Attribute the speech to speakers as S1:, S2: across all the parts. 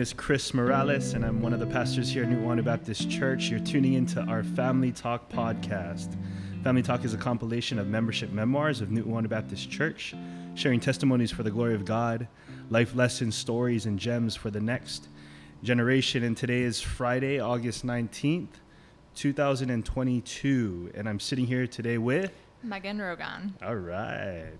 S1: name is Chris Morales, and I'm one of the pastors here at Nuuanu Baptist Church. You're tuning into our Family Talk podcast. Family Talk is a compilation of membership memoirs of Nuuanu Baptist Church, sharing testimonies for the glory of God, life lessons, stories, and gems for the next generation. And today is Friday, August 19th, 2022. And I'm sitting here today with
S2: Megan Rogahn.
S1: All right.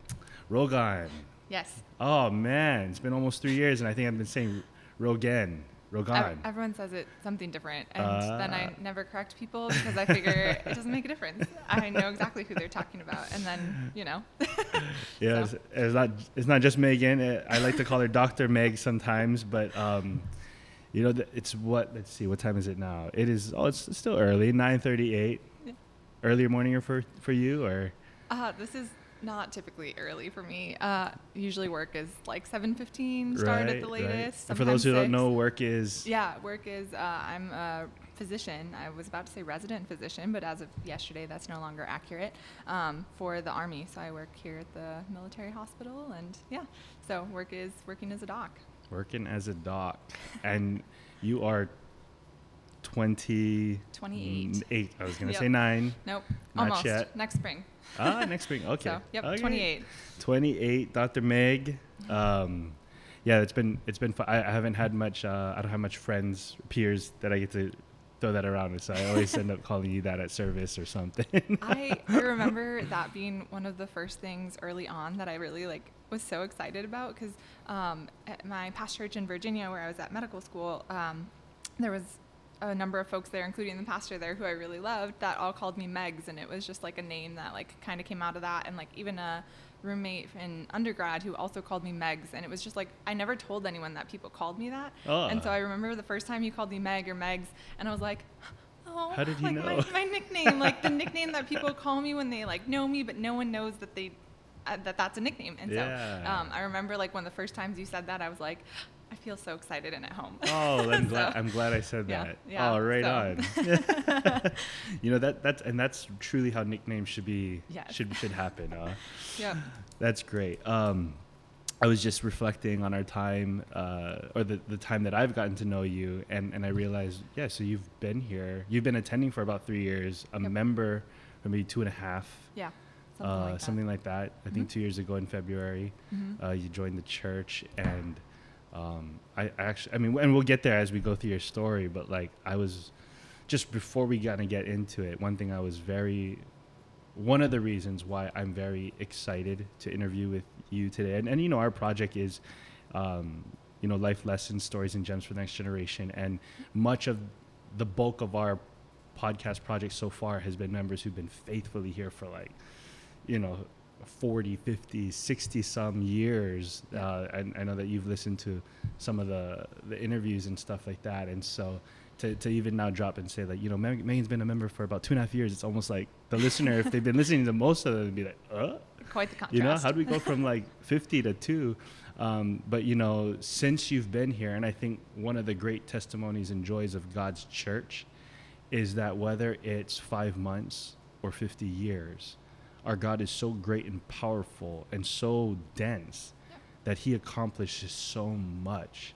S1: Rogan.
S2: Yes.
S1: Oh man, it's been almost three years, and I think I've been saying Rogan. Rogan.
S2: Ev- everyone says it something different, and then I never correct people because I figure it doesn't make a difference. I know exactly who they're talking about, and then you know.
S1: Yeah,
S2: So-
S1: it's, it's not it's not just Megan. Uh, I like to call her Doctor Meg sometimes, but um, you know, it's what? Let's see, what time is it now? It is. Oh, it's still early, nine thirty-eight.
S2: Yeah.
S1: Earlier morning for for you, or
S2: Uh, this is not typically early for me. Uh, usually work is like 7:15 start at the
S1: Right, right.
S2: latest.
S1: For those who
S2: sometimes
S1: don't know, work is
S2: Yeah, work is. Uh, I'm a physician. I was about to say resident physician, but as of yesterday, that's no longer accurate um, for the Army. So I work here at the military hospital, and yeah, so work is working as a doc.
S1: working as a doc, and you are twenty
S2: 28.
S1: Eight. I was gonna
S2: Yep.
S1: say nine.
S2: Nope,
S1: Not
S2: almost
S1: yet.
S2: next spring.
S1: Ah, next spring. Okay.
S2: So yep,
S1: Okay.
S2: 28.
S1: 28 dr meg um, yeah it's been it's been fun. I, I haven't had much uh, i don't have much friends peers that i get to throw that around with so i always end up calling you that at service or something
S2: I, I remember that being one of the first things early on that I really like was so excited about because um, at my past church in Virginia, where I was at medical school, um, there was a number of folks there, including the pastor there, who I really loved, that all called me Megs, and it was just like a name that like kind of came out of that, and like even a roommate in undergrad who also called me Megs, and it was just like I never told anyone that people called me that, and so
S1: Ah.
S2: I remember the first time you called me Meg or Megs, and I was like. Oh,
S1: How did he
S2: like
S1: know?
S2: My, my nickname, like the nickname that people call me when they like know me, but no one knows that they uh, that that's a nickname. And
S1: Yeah.
S2: so um, I remember like one of the first times you said that, I was like, I feel so excited and at home.
S1: oh i'm glad i'm glad i said that
S2: yeah,
S1: oh right
S2: so.
S1: on you know that that's and that's truly how nicknames should be
S2: Yes.
S1: should should happen uh,
S2: Yep.
S1: That's great. Um, I was just reflecting on our time, uh, or the, the time that I've gotten to know you, and, and I realized, yeah, so you've been here. You've been attending for about three years, a
S2: Yep.
S1: member maybe two and a half,
S2: Yeah. Something
S1: uh,
S2: like that.
S1: something like that. I think
S2: Mhm.
S1: two years ago in February,
S2: Mhm.
S1: uh, you joined the church, and um, I, actually, I mean, and we'll get there as we go through your story, but like, I was just before we got to get into it, one thing I was very one of the reasons why I'm very excited to interview with you today. And, and you know, our project is, um, you know, life lessons, stories, and gems for the next generation. And much of the bulk of our podcast project so far has been members who've been faithfully here for like, you know, 40, 50, 60 some years. Uh, and I know that you've listened to some of the, the interviews and stuff like that. And so, to, to even now drop and say like you know Meg- Megan's been a member for about two and a half years. It's almost like the listener, if they've been listening to most of them, would be like, uh,
S2: Quite the contrast.
S1: you know, how do we go from like 50 to two? Um, but you know, since you've been here, and I think one of the great testimonies and joys of God's church is that whether it's five months or 50 years, our God is so great and powerful and so dense
S2: Yeah.
S1: that He accomplishes so much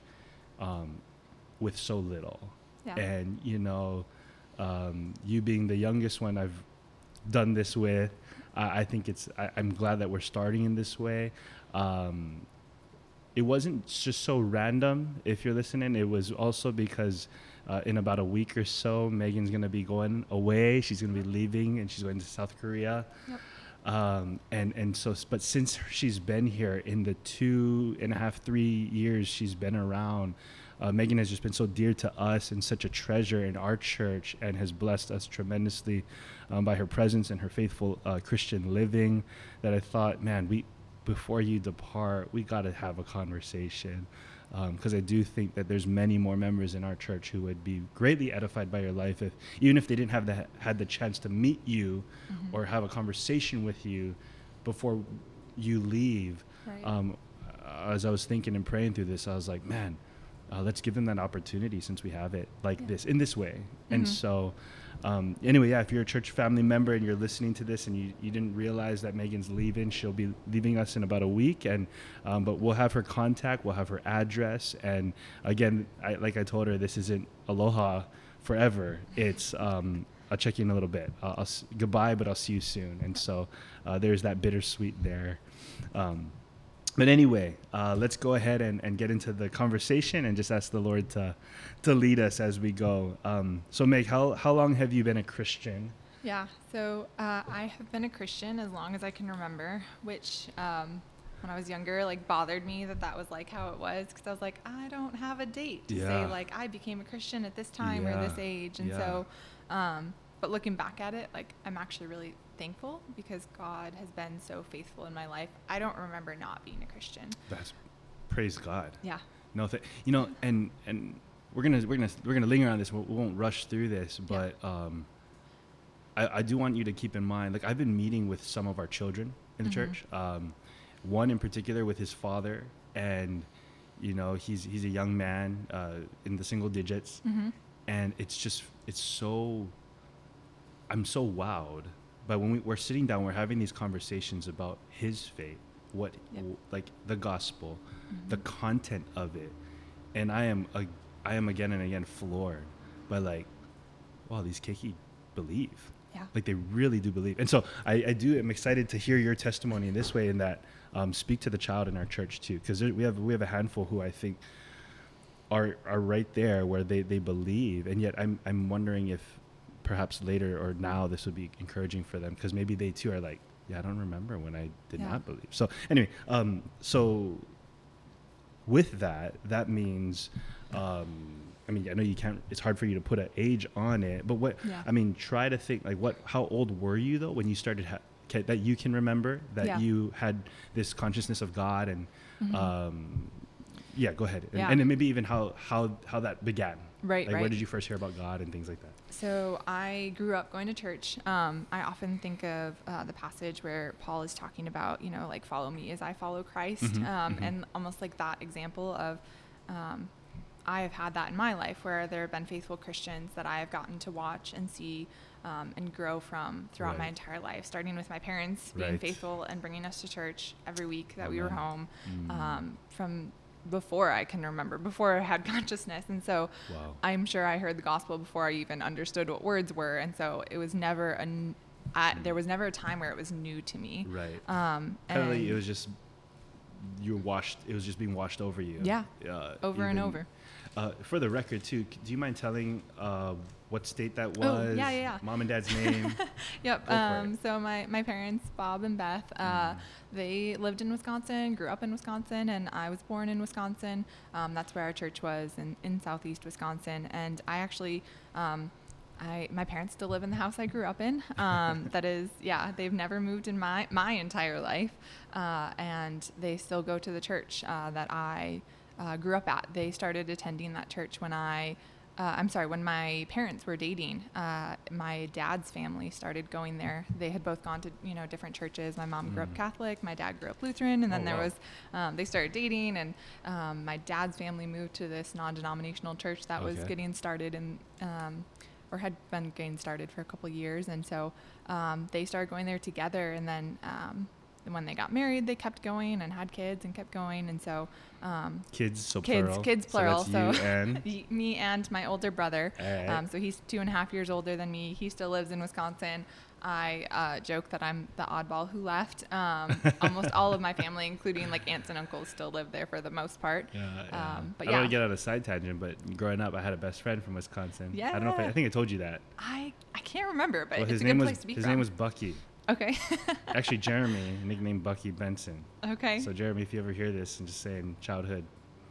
S1: um, with so little.
S2: Yeah.
S1: And you know, um, you being the youngest one I've done this with, I I think it's. I, I'm glad that we're starting in this way. Um, it wasn't just so random. If you're listening, it was also because uh, in about a week or so, Megan's gonna be going away. She's gonna be leaving, and she's going to South Korea.
S2: Yep.
S1: Um, and and so, but since she's been here in the two and a half, three years she's been around, uh, Megan has just been so dear to us and such a treasure in our church, and has blessed us tremendously um, by her presence and her faithful uh, Christian living. That I thought, man, we before you depart, we got to have a conversation because I do think that there's many more members in our church who would be greatly edified by your life if even if they didn't have the had the chance to meet you
S2: Mhm.
S1: or have a conversation with you before you leave.
S2: Right.
S1: Um, as I was thinking and praying through this, I was like, man, uh, let's give them that opportunity since we have it like
S2: Yeah.
S1: this in this way. And
S2: Mhm.
S1: so, um, anyway, yeah, if you're a church family member and you're listening to this and you, you didn't realize that Megan's leaving, she'll be leaving us in about a week. And um, but we'll have her contact, we'll have her address, and again, I, like I told her, this isn't aloha forever. It's um, I'll check you in a little bit. I'll, I'll goodbye, but I'll see you soon. And so uh, there's that bittersweet there. Um, but anyway, uh, let's go ahead and, and get into the conversation and just ask the Lord to to lead us as we go. Um, so, Meg, how, how long have you been a Christian?
S2: Yeah, so uh, I have been a Christian as long as I can remember, which um, when I was younger, like bothered me that that was like how it was because I was like, I don't have a date to
S1: Yeah.
S2: say like I became a Christian at this time or this age, and
S1: yeah.
S2: so. Um, but looking back at it, like I'm actually really thankful because God has been so faithful in my life. I don't remember not being a Christian.
S1: That's praise God.
S2: Yeah.
S1: No, th- you know, and and we're gonna we're gonna we're gonna linger on this. We won't rush through this,
S2: Yeah.
S1: but um, I, I do want you to keep in mind. Like I've been meeting with some of our children in the
S2: Mhm.
S1: church. Um, one in particular with his father, and you know he's he's a young man uh, in the single digits,
S2: Mm-hmm.
S1: and it's just it's so. I'm so wowed. But when we, we're sitting down, we're having these conversations about his faith, what
S2: Yep.
S1: w- like the gospel,
S2: Mm-hmm.
S1: the content of it, and I am a, I am again and again floored by like, wow, these keiki believe,
S2: Yeah.
S1: like they really do believe, and so I, I do. I'm excited to hear your testimony in this way, in that um, speak to the child in our church too, because we have we have a handful who I think are are right there where they, they believe, and yet I'm I'm wondering if perhaps later or now this would be encouraging for them because maybe they too are like, yeah, I don't remember when I did
S2: Yeah.
S1: not believe. So anyway, um, so with that, that means, um, I mean, I know you can't. It's hard for you to put an age on it, but what
S2: Yeah.
S1: I mean, try to think like what. How old were you though when you started? Ha- ca- that you can remember that
S2: Yeah.
S1: you had this consciousness of God and.
S2: Mhm.
S1: Um, yeah, go ahead, and, and then maybe even how how how that began.
S2: Right,
S1: Like, where did you first hear about God and things like that?
S2: So I grew up going to church. Um, I often think of uh, the passage where Paul is talking about, you know, like follow me as I follow Christ,
S1: Mhm,
S2: um,
S1: mhm.
S2: and almost like that example of. Um, I have had that in my life where there have been faithful Christians that I have gotten to watch and see um, and grow from throughout my entire life, starting with my parents being
S1: Right.
S2: faithful and bringing us to church every week that we were home
S1: Mm.
S2: um, from before I can remember, before I had consciousness. And so
S1: Wow.
S2: I'm sure I heard the gospel before I even understood what words were, and so it was never a. I, there was never a time where it was new to me.
S1: Right.
S2: Um,
S1: Kind of like it was just you were washed. It was just being washed over you.
S2: Yeah.
S1: Uh,
S2: over and over.
S1: Uh, for the record, too, do you mind telling uh, what state that was?
S2: Oh, yeah, yeah, yeah.
S1: Mom and dad's name.
S2: Yep.
S1: Go for it.
S2: Um, so my, my parents, Bob and Beth, uh,
S1: Mm.
S2: they lived in Wisconsin, grew up in Wisconsin, and I was born in Wisconsin. Um, that's where our church was in, in southeast Wisconsin. And I actually, um, I my parents still live in the house I grew up in. Um, that is, yeah, they've never moved in my my entire life, uh, and they still go to the church uh, that I uh, grew up at. They started attending that church when I uh, I'm sorry, when my parents were dating, uh, my dad's family started going there. They had both gone to you know different churches. My mom grew up
S1: Mm.
S2: Catholic, my dad grew up Lutheran, and then
S1: Oh,
S2: there
S1: wow.
S2: was um, they started dating, and um, my dad's family moved to this non-denominational church that was getting started in. Um, or had been getting started for a couple years, and so um, they started going there together. And then um, when they got married, they kept going and had kids and kept going. And so um,
S1: Kids, so
S2: kids,
S1: plural.
S2: kids plural.
S1: So,
S2: So,
S1: and
S2: me and my older brother. Um, so he's two and a half years older than me. He still lives in Wisconsin. I uh, joke that I'm the oddball who left. Um, almost all of my family, including like aunts and uncles, still live there for the most part.
S1: Yeah, yeah.
S2: Um, but
S1: I don't
S2: yeah.
S1: want to get on a side tangent, but growing up, I had a best friend from Wisconsin. Yeah. I don't know if I, I think I told you that.
S2: I, I can't remember, but
S1: well,
S2: it's
S1: his
S2: a
S1: name
S2: good
S1: was
S2: place to be
S1: his
S2: from.
S1: name was Bucky.
S2: Okay.
S1: Actually, Jeremy, nicknamed Bucky Benson.
S2: okay.
S1: So Jeremy, if you ever hear this, and just saying childhood,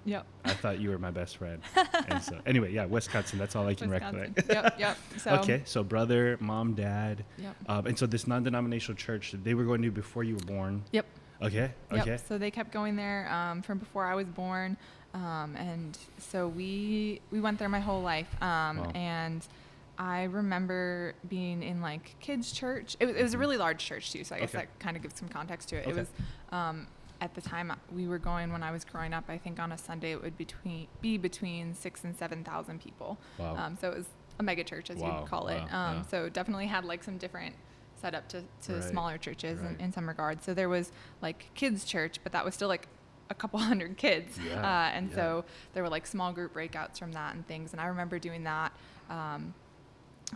S2: yep.
S1: I thought you were my best friend. and so anyway, yeah, Wisconsin. That's all I can
S2: Wisconsin.
S1: recollect.
S2: yep. Yep. So.
S1: okay, so brother, mom, dad,
S2: Yep.
S1: um, and so this non-denominational church they were going to before you were born.
S2: Yep.
S1: Okay. Okay.
S2: Yep. So they kept going there um, from before I was born, um, and so we we went there my whole life. Um,
S1: Wow.
S2: And I remember being in like kids' church. It was, it was a really large church too, so I guess
S1: Okay.
S2: that kind of gives some context to it.
S1: Okay.
S2: It was. Um, at the time we were going when I was growing up, I think on a Sunday it would between be between six and seven thousand people.
S1: Wow.
S2: Um, so it was a mega church, as
S1: Wow,
S2: you'd call it.
S1: wow,
S2: Um,
S1: yeah.
S2: So definitely had like some different setup to, to
S1: Right,
S2: smaller churches
S1: right.
S2: in, in some regards. So there was like kids church, but that was still like a couple hundred kids.
S1: Yeah,
S2: Uh, and
S1: yeah.
S2: so there were like small group breakouts from that and things. And I remember doing that. Um,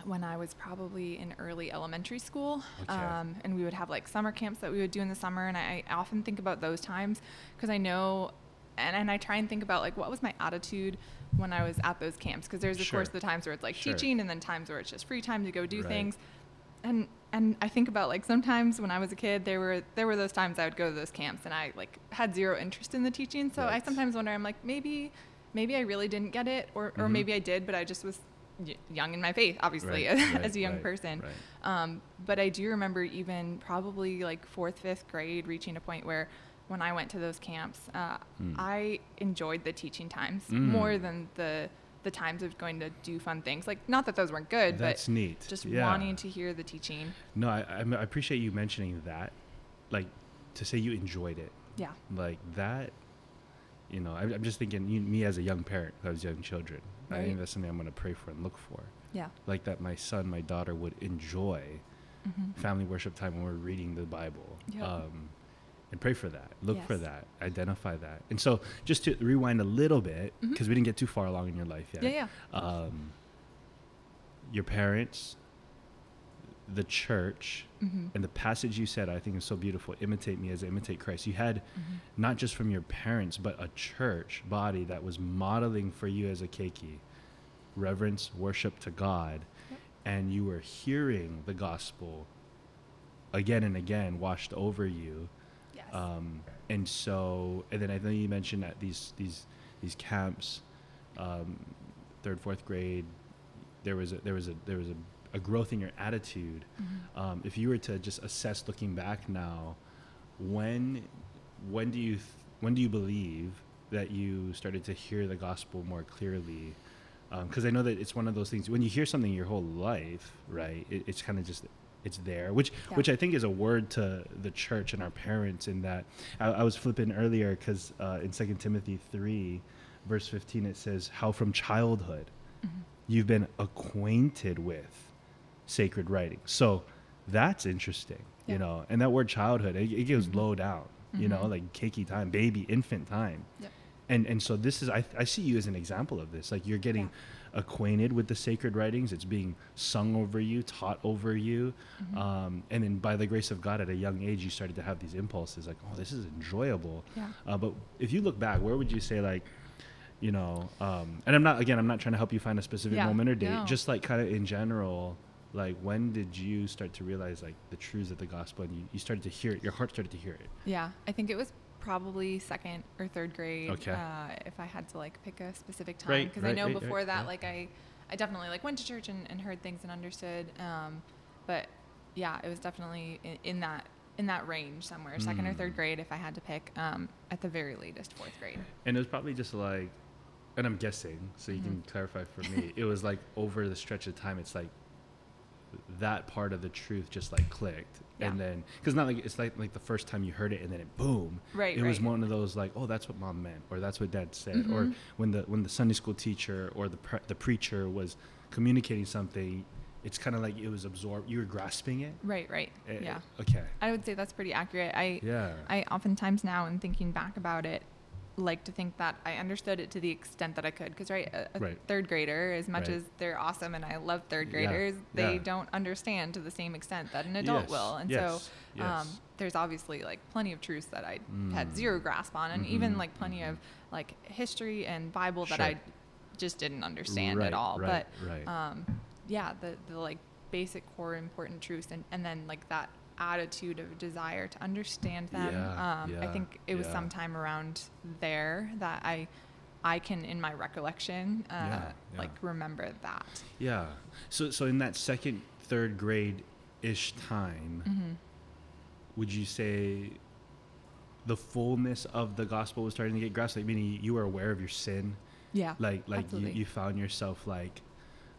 S2: when I was probably in early elementary school.
S1: Okay.
S2: Um, and we would have like summer camps that we would do in the summer. And I, I often think about those times because I know, and, and I try and think about like what was my attitude when I was at those camps. Because there's, of
S1: Sure.
S2: course, the times where it's like
S1: Sure.
S2: teaching and then times where it's just free time to go do
S1: Right.
S2: things. And, and I think about like sometimes when I was a kid, there were there were those times I would go to those camps and I like had zero interest in the teaching. So I sometimes wonder, I'm like maybe maybe I really didn't get it, or, or
S1: Mhm.
S2: maybe I did, but I just was young in my faith, obviously,
S1: Right,
S2: as,
S1: right,
S2: a young
S1: right,
S2: person. Um, but I do remember even probably like fourth, fifth grade, reaching a point where when I went to those camps, uh,
S1: Mm.
S2: I enjoyed the teaching times
S1: Mm.
S2: more than the the times of going to do fun things. Like not that those weren't good,
S1: That's
S2: but
S1: neat.
S2: just
S1: Yeah.
S2: wanting to hear the teaching.
S1: No, I, I appreciate you mentioning that. Like, to say you enjoyed it.
S2: Yeah.
S1: Like that, you know, I'm, I'm just thinking, you, me as a young parent has young children, I think that's something I'm going to pray for and look for.
S2: Yeah.
S1: Like that my son, my daughter would enjoy
S2: hmm
S1: family worship time when we're reading the Bible.
S2: Yep.
S1: Um, and pray for that. Look for that. Identify that. And so, just to rewind a little bit, because we didn't get too far along in your life yet.
S2: Yeah, yeah.
S1: Um, your parents, the church,
S2: hmm
S1: and the passage you said, I think is so beautiful. Imitate me as I imitate Christ. You had
S2: hmm
S1: not just from your parents, but a church body that was modeling for you as a keiki reverence, worship to God,
S2: Yep.
S1: and you were hearing the gospel again and again washed over you.
S2: Yes.
S1: Um, and so, and then I know you mentioned that these these these camps, um, third, fourth grade, there was a, there was a there was a, a growth in your attitude.
S2: Mhm.
S1: Um, if you were to just assess looking back now, when when do you th- when do you believe that you started to hear the gospel more clearly? Because I know that it's one of those things when you hear something your whole life, right? It, it's kind of just it's there, which
S2: Yeah.
S1: which I think is a word to the church and our parents. In that I, I was flipping earlier because uh, in Second Timothy three, verse fifteen, it says, "How from childhood
S2: Mhm.
S1: you've been acquainted with sacred writing." So that's interesting,
S2: Yeah.
S1: you know. And that word childhood, it, it goes
S2: Mhm.
S1: low down, you know,
S2: Mhm.
S1: like keiki time, baby, infant time.
S2: Yep.
S1: And and so this is I I see you as an example of this. Like you're getting acquainted with the sacred writings. It's being sung over you, taught over you,
S2: Mhm.
S1: um, and then by the grace of God, at a young age, you started to have these impulses like, oh, this is enjoyable.
S2: Yeah.
S1: Uh, but if you look back, where would you say like, you know, um, and I'm not again, I'm not trying to help you find a specific
S2: Yeah,
S1: moment or date.
S2: no.
S1: Just like kind of in general, like when did you start to realize like the truths of the gospel and you, you started to hear it, your heart started to hear it.
S2: Yeah, I think it was probably second or third grade.
S1: Okay.
S2: Uh, if I had to like pick a specific time,
S1: Right,
S2: because I know
S1: right, right,
S2: before that, like I, I definitely like went to church and, and heard things and understood. Um, but yeah, it was definitely in, in that in that range somewhere, second or
S1: Mm.
S2: third grade, if I had to pick. Um, at the very latest, fourth grade.
S1: And it was probably just like, and I'm guessing, so you can
S2: Mhm.
S1: clarify for me. it was like over the stretch of time, it's like that part of the truth just like clicked, and then because not like it's like like the first time you heard it, and then it boom.
S2: Right.
S1: It was one of those like, oh, that's what mom meant, or that's what dad said, or
S2: Mhm.
S1: when the when the Sunday school teacher or the pre- the preacher was communicating something, it's kind of like it was absorbed. You were grasping it.
S2: Right. Right.
S1: Eh,
S2: yeah.
S1: Okay.
S2: I would say that's pretty accurate. I
S1: Yeah.
S2: I oftentimes now, in thinking back about it, like to think that I understood it to the extent that I could. Because right, a, a
S1: Right.
S2: third grader, as much
S1: Right.
S2: as they're awesome and I love third
S1: Yeah,
S2: graders, they
S1: yeah.
S2: don't understand to the same extent that an adult
S1: Yes,
S2: will. And
S1: yes,
S2: so,
S1: yes.
S2: um, there's obviously like plenty of truths that I had
S1: Mm.
S2: zero grasp on, and even
S1: Mhm,
S2: like plenty
S1: mhm.
S2: of like history and Bible that
S1: Sure.
S2: I just didn't understand
S1: Right,
S2: at all. but um, yeah, the, the like basic core important truths and, and then like that attitude of desire to understand them.
S1: Yeah,
S2: um, I think it was
S1: yeah.
S2: sometime around there that I I can in my recollection uh,
S1: Yeah, yeah.
S2: like remember that.
S1: Yeah. So so in that second, third grade ish time,
S2: hmm
S1: would you say the fullness of the gospel was starting to get grasped? Like meaning you were aware of your sin,
S2: Yeah.
S1: like like you, you found yourself like,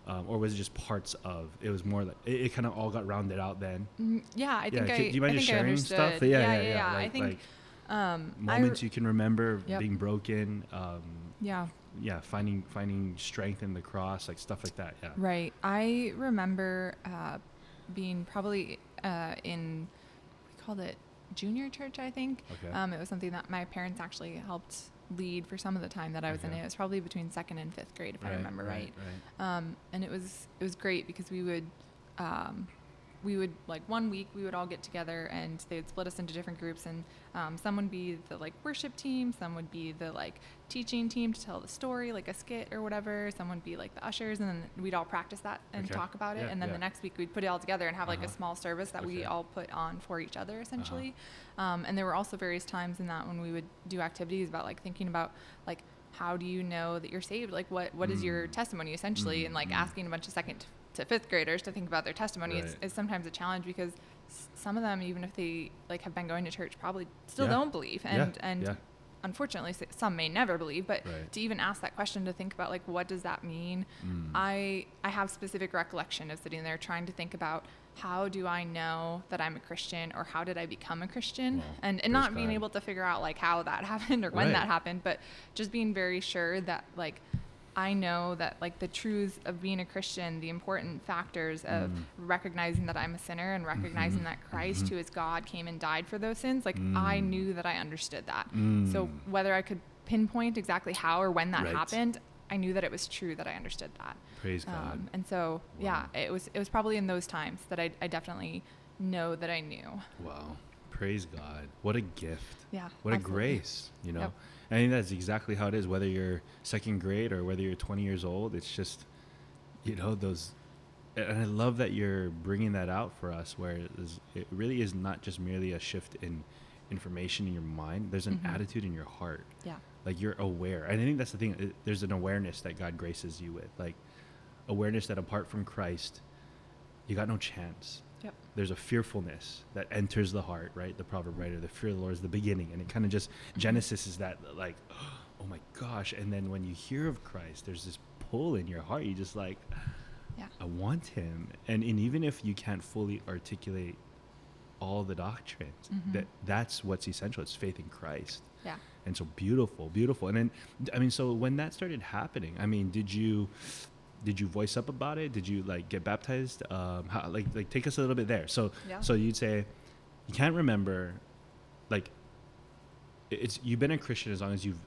S1: um, or was it just parts of? It was more like it, it kind of all got rounded out then.
S2: Mm, yeah, I think
S1: Yeah,
S2: I,
S1: do you mind
S2: I
S1: just sharing stuff? Yeah,
S2: yeah,
S1: yeah,
S2: yeah.
S1: yeah,
S2: I
S1: like-
S2: think
S1: like-
S2: Um,
S1: moments you can remember
S2: Yep.
S1: being broken. Um,
S2: yeah.
S1: yeah, finding finding strength in the cross, like stuff like that. Yeah.
S2: Right. I remember uh, being probably uh, in, we called it junior church, I think.
S1: Okay.
S2: Um, it was something that my parents actually helped lead for some of the time that I was in it. It was probably between second and fifth grade, if I
S1: Right,
S2: remember right.
S1: right.
S2: Um, and it was it was great because we would um, we would like one week we would all get together and they would split us into different groups and um, some would be the like worship team some would be the like teaching team to tell the story like a skit or whatever some would be like the ushers and then we'd all practice that and
S1: Okay.
S2: talk about it
S1: Yeah,
S2: and then
S1: yeah.
S2: the next week we'd put it all together and have like a
S1: Uh-huh.
S2: small service that we all put on for each other essentially um, and there were also various times in that when we would do activities about like thinking about like how do you know that you're saved like what what is your
S1: Mm.
S2: testimony essentially and like
S1: Mm, mm.
S2: asking a bunch of second to fifth graders to think about their testimony is,
S1: Right.
S2: is sometimes a challenge because s- some of them even if they like have been going to church probably still
S1: Yeah.
S2: don't believe
S1: Yeah,
S2: and and
S1: yeah.
S2: unfortunately some may never believe but
S1: Right.
S2: to even ask that question to think about like what does that mean
S1: Mm.
S2: i i have specific recollection of sitting there trying to think about how do i know that i'm a christian or how did i become a christian
S1: Wow.
S2: and, and not being
S1: God.
S2: able to figure out like how that happened or when
S1: Right.
S2: that happened but just being very sure that like I know that like the truths of being a Christian, the important factors of
S1: Mm.
S2: recognizing that I'm a sinner and recognizing
S1: Mhm.
S2: that Christ,
S1: Mhm.
S2: who is God, came and died for those sins. Like I
S1: Mm.
S2: knew that I understood that. So
S1: Mm.
S2: whether I could pinpoint exactly how or when that
S1: Right.
S2: happened, I knew that it was true that I understood that.
S1: Praise God.
S2: Um, and so yeah, it was it was probably in those times that I, I definitely know that I knew.
S1: Wow. Praise God. What a gift.
S2: Yeah.
S1: What a grace, you know.
S2: Yep.
S1: I think that's exactly how it is. Whether you're second grade or whether you're 20 years old, it's just, you know, those. And I love that you're bringing that out for us, where it, is, it really is not just merely a shift in information in your mind. There's an
S2: Mhm.
S1: attitude in your heart.
S2: Yeah.
S1: Like you're aware, and I think that's the thing. it- There's an awareness that God graces you with, like awareness that apart from Christ, you got no chance
S2: Yep.
S1: there's a fearfulness that enters the heart, right? The proverb writer, the fear of the Lord is the beginning. And it kind of just, Genesis is that, like, oh my gosh. And then when you hear of Christ, there's this pull in your heart. You just like,
S2: Yeah.
S1: I want him. And, and even if you can't fully articulate all the doctrines,
S2: Mhm.
S1: that that's what's essential. It's faith in Christ.
S2: Yeah.
S1: And so beautiful, beautiful. And then, I mean, so when that started happening, I mean, did you, did you voice up about it? Did you like get baptized? Um, how, like, like take us a little bit there. So,
S2: Yeah.
S1: so you'd say, you can't remember, like, it's you've been a Christian as long as you've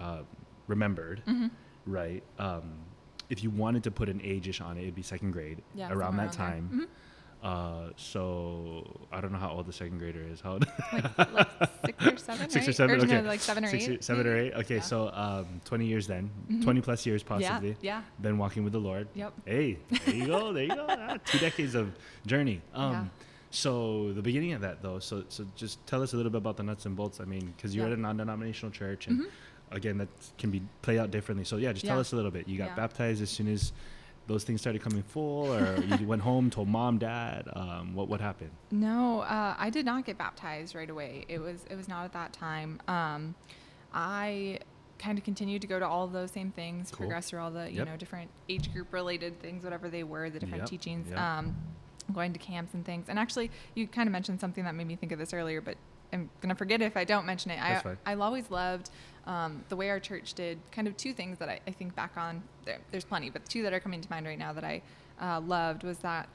S1: uh, remembered,
S2: hmm
S1: right? Um, if you wanted to put an age-ish on it, it'd be second grade
S2: Yeah.
S1: around that
S2: there.
S1: time.
S2: Mhm.
S1: Uh, so I don't know how old the second grader is. How old?
S2: like, like six or seven,
S1: Six or
S2: right?
S1: seven,
S2: no,
S1: okay.
S2: like seven or
S1: Six
S2: eight.
S1: seven or eight. Okay,
S2: Yeah.
S1: so um, 20 years then,
S2: Mhm.
S1: 20 plus years possibly.
S2: Yeah,
S1: Been walking with the Lord.
S2: yep.
S1: Hey, there you go, there you go. Ah, two decades of journey. Um,
S2: Yeah.
S1: So the beginning of that though, so so just tell us a little bit about the nuts and bolts. I mean, because you're
S2: Yeah.
S1: at a non-denominational church, and
S2: Mhm.
S1: again, that can be play out differently. So yeah, just tell us a little bit. You got
S2: Yeah.
S1: baptized as soon as those things started coming full, or you went home, told mom, dad. Um, what what happened?
S2: No, uh, I did not get baptized right away. It was it was not at that time. Um, I kind of continued to go to all of those same things,
S1: Cool.
S2: progress through all the you
S1: Yep.
S2: know different age group related things, whatever they were, the different
S1: Yep,
S2: teachings.
S1: yep.
S2: Um, going to camps and things. And actually, you kind of mentioned something that made me think of this earlier, but I'm gonna forget it if I don't mention it.
S1: That's
S2: I
S1: fine.
S2: I always loved um, the way our church did kind of two things that I, I think back on. There, there's plenty, but two that are coming to mind right now that I uh, loved was that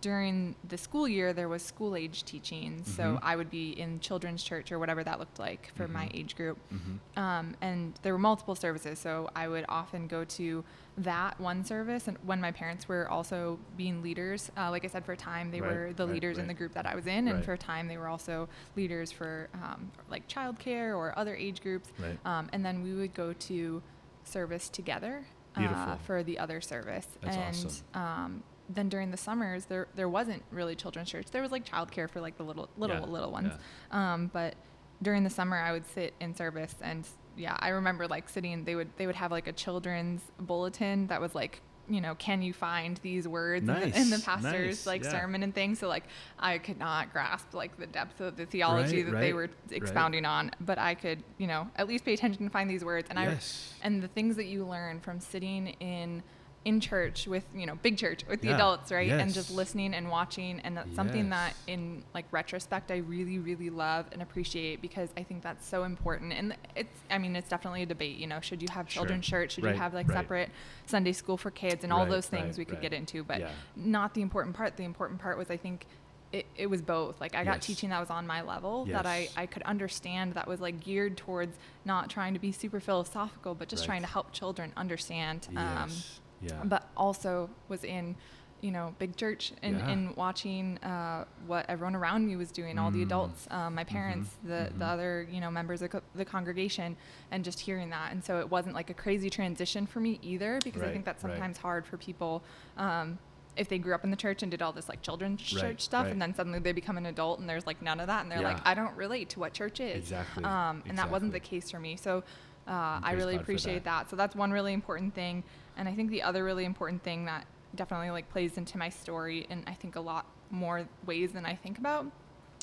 S2: during the school year there was school age teaching. So
S1: Mhm.
S2: I would be in children's church or whatever that looked like for my
S1: Mhm.
S2: age group.
S1: Mm-hmm.
S2: Um, and there were multiple services, so I would often go to that one service. And when my parents were also being leaders, uh, like I said, for a time they
S1: Right,
S2: were the
S1: right,
S2: leaders in the group that I was in, and
S1: Right.
S2: for a time they were also leaders for um, like childcare or other age groups.
S1: Right.
S2: Um, and then we would go to service together uh, for the other service.
S1: That's
S2: and
S1: awesome.
S2: Then during the summers, there there wasn't really children's church. There was like childcare for like the little little
S1: Yeah,
S2: little ones. Um, but during the summer, I would sit in service, and yeah, I remember like sitting. They would they would have like a children's bulletin that was like. You know, can you find these words in, the, in the pastor's
S1: nice,
S2: like
S1: yeah.
S2: sermon and things? So like, I could not grasp like the depth of the theology
S1: Right,
S2: that they were expounding on, but I could, you know, at least pay attention and find these words. And
S1: yes.
S2: I and the things that you learn from sitting in in church with you know big church with the
S1: Yeah.
S2: adults right? And just listening and watching. And that's something that in like retrospect i really really love and appreciate because i think that's so important. And it's i mean it's definitely a debate you know should you have
S1: Sure.
S2: children's church? Should
S1: Right,
S2: you have like
S1: right.
S2: separate sunday school for kids? And all
S1: Right,
S2: those things we could get into. But
S1: Yeah.
S2: not the important part. The important part was i think it, it was both. Like i got
S1: Yes.
S2: teaching that was on my level that i i could understand that was like geared towards not trying to be super philosophical but just
S1: Right.
S2: trying to help children understand um,
S1: Yes. Yeah.
S2: but also was in you know big church and,
S1: Yeah.
S2: and watching uh, what everyone around me was doing all the
S1: Mm.
S2: adults um, my parents the, the
S1: mhm.
S2: other you know members of co- the congregation and just hearing that and so it wasn't like a crazy transition for me either because i think that's
S1: right.
S2: sometimes hard for people um, if they grew up in the church and did all this like children's
S1: Right,
S2: church stuff
S1: right.
S2: and then suddenly they become an adult and there's like none of that and they're like i don't relate to what church is
S1: Exactly,
S2: um, and that wasn't the case for me so uh, I really
S1: God
S2: appreciate
S1: that.
S2: that. So that's one really important thing. And I think the other really important thing that definitely like plays into my story in I think a lot more ways than I think about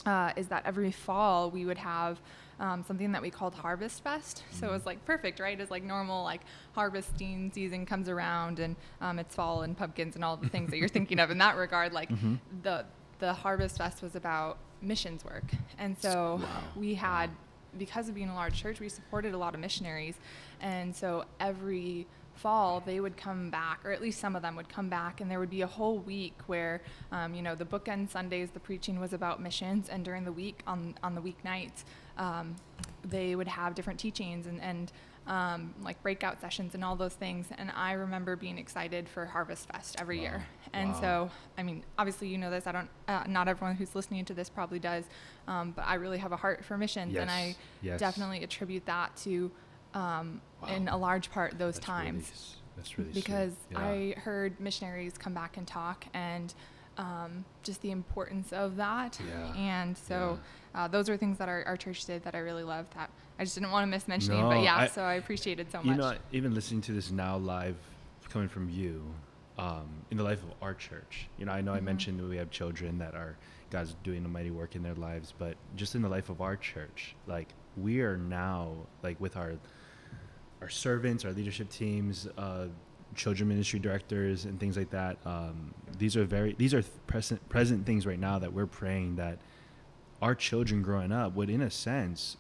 S2: uh, is that every fall we would have um, something that we called Harvest Fest. So it was like perfect, right? It's like normal like harvesting season comes around and um, it's fall and pumpkins and all the things that you're thinking of in that regard. Like
S1: Mhm.
S2: the the Harvest Fest was about missions work, and so
S1: Wow.
S2: we had because of being a large church, we supported a lot of missionaries. And so every fall, they would come back, or at least some of them would come back, and there would be a whole week where, um, you know, the bookend Sundays, the preaching was about missions, and during the week, on, on the weeknights, um, they would have different teachings and, and um, like breakout sessions and all those things. And I remember being excited for Harvest Fest every
S1: Wow.
S2: year. And
S1: Wow.
S2: so, I mean, obviously, you know this. I don't. Uh, not everyone who's listening to this probably does, um, but I really have a heart for missions, and I
S1: Yes, yes.
S2: definitely attribute that to, um,
S1: Wow.
S2: in a large part, those
S1: That's
S2: times
S1: s- that's really
S2: because
S1: Yeah.
S2: I heard missionaries come back and talk, and um, just the importance of that.
S1: Yeah,
S2: And so, uh, those are things that our, our church did that I really loved. That I just didn't want to miss mentioning, but yeah,
S1: I-
S2: so I appreciated so
S1: you
S2: much.
S1: know, even listening to this now live, coming from you, um, in the life of our church. You know, I know I
S2: Mhm.
S1: mentioned that we have children that are God's doing a mighty work in their lives, but just in the life of our church, like we are now like with our our servants, our leadership teams, uh, children ministry directors, and things like that. Um, these are very these are present present things right now that we're praying that our children growing up would, in a sense,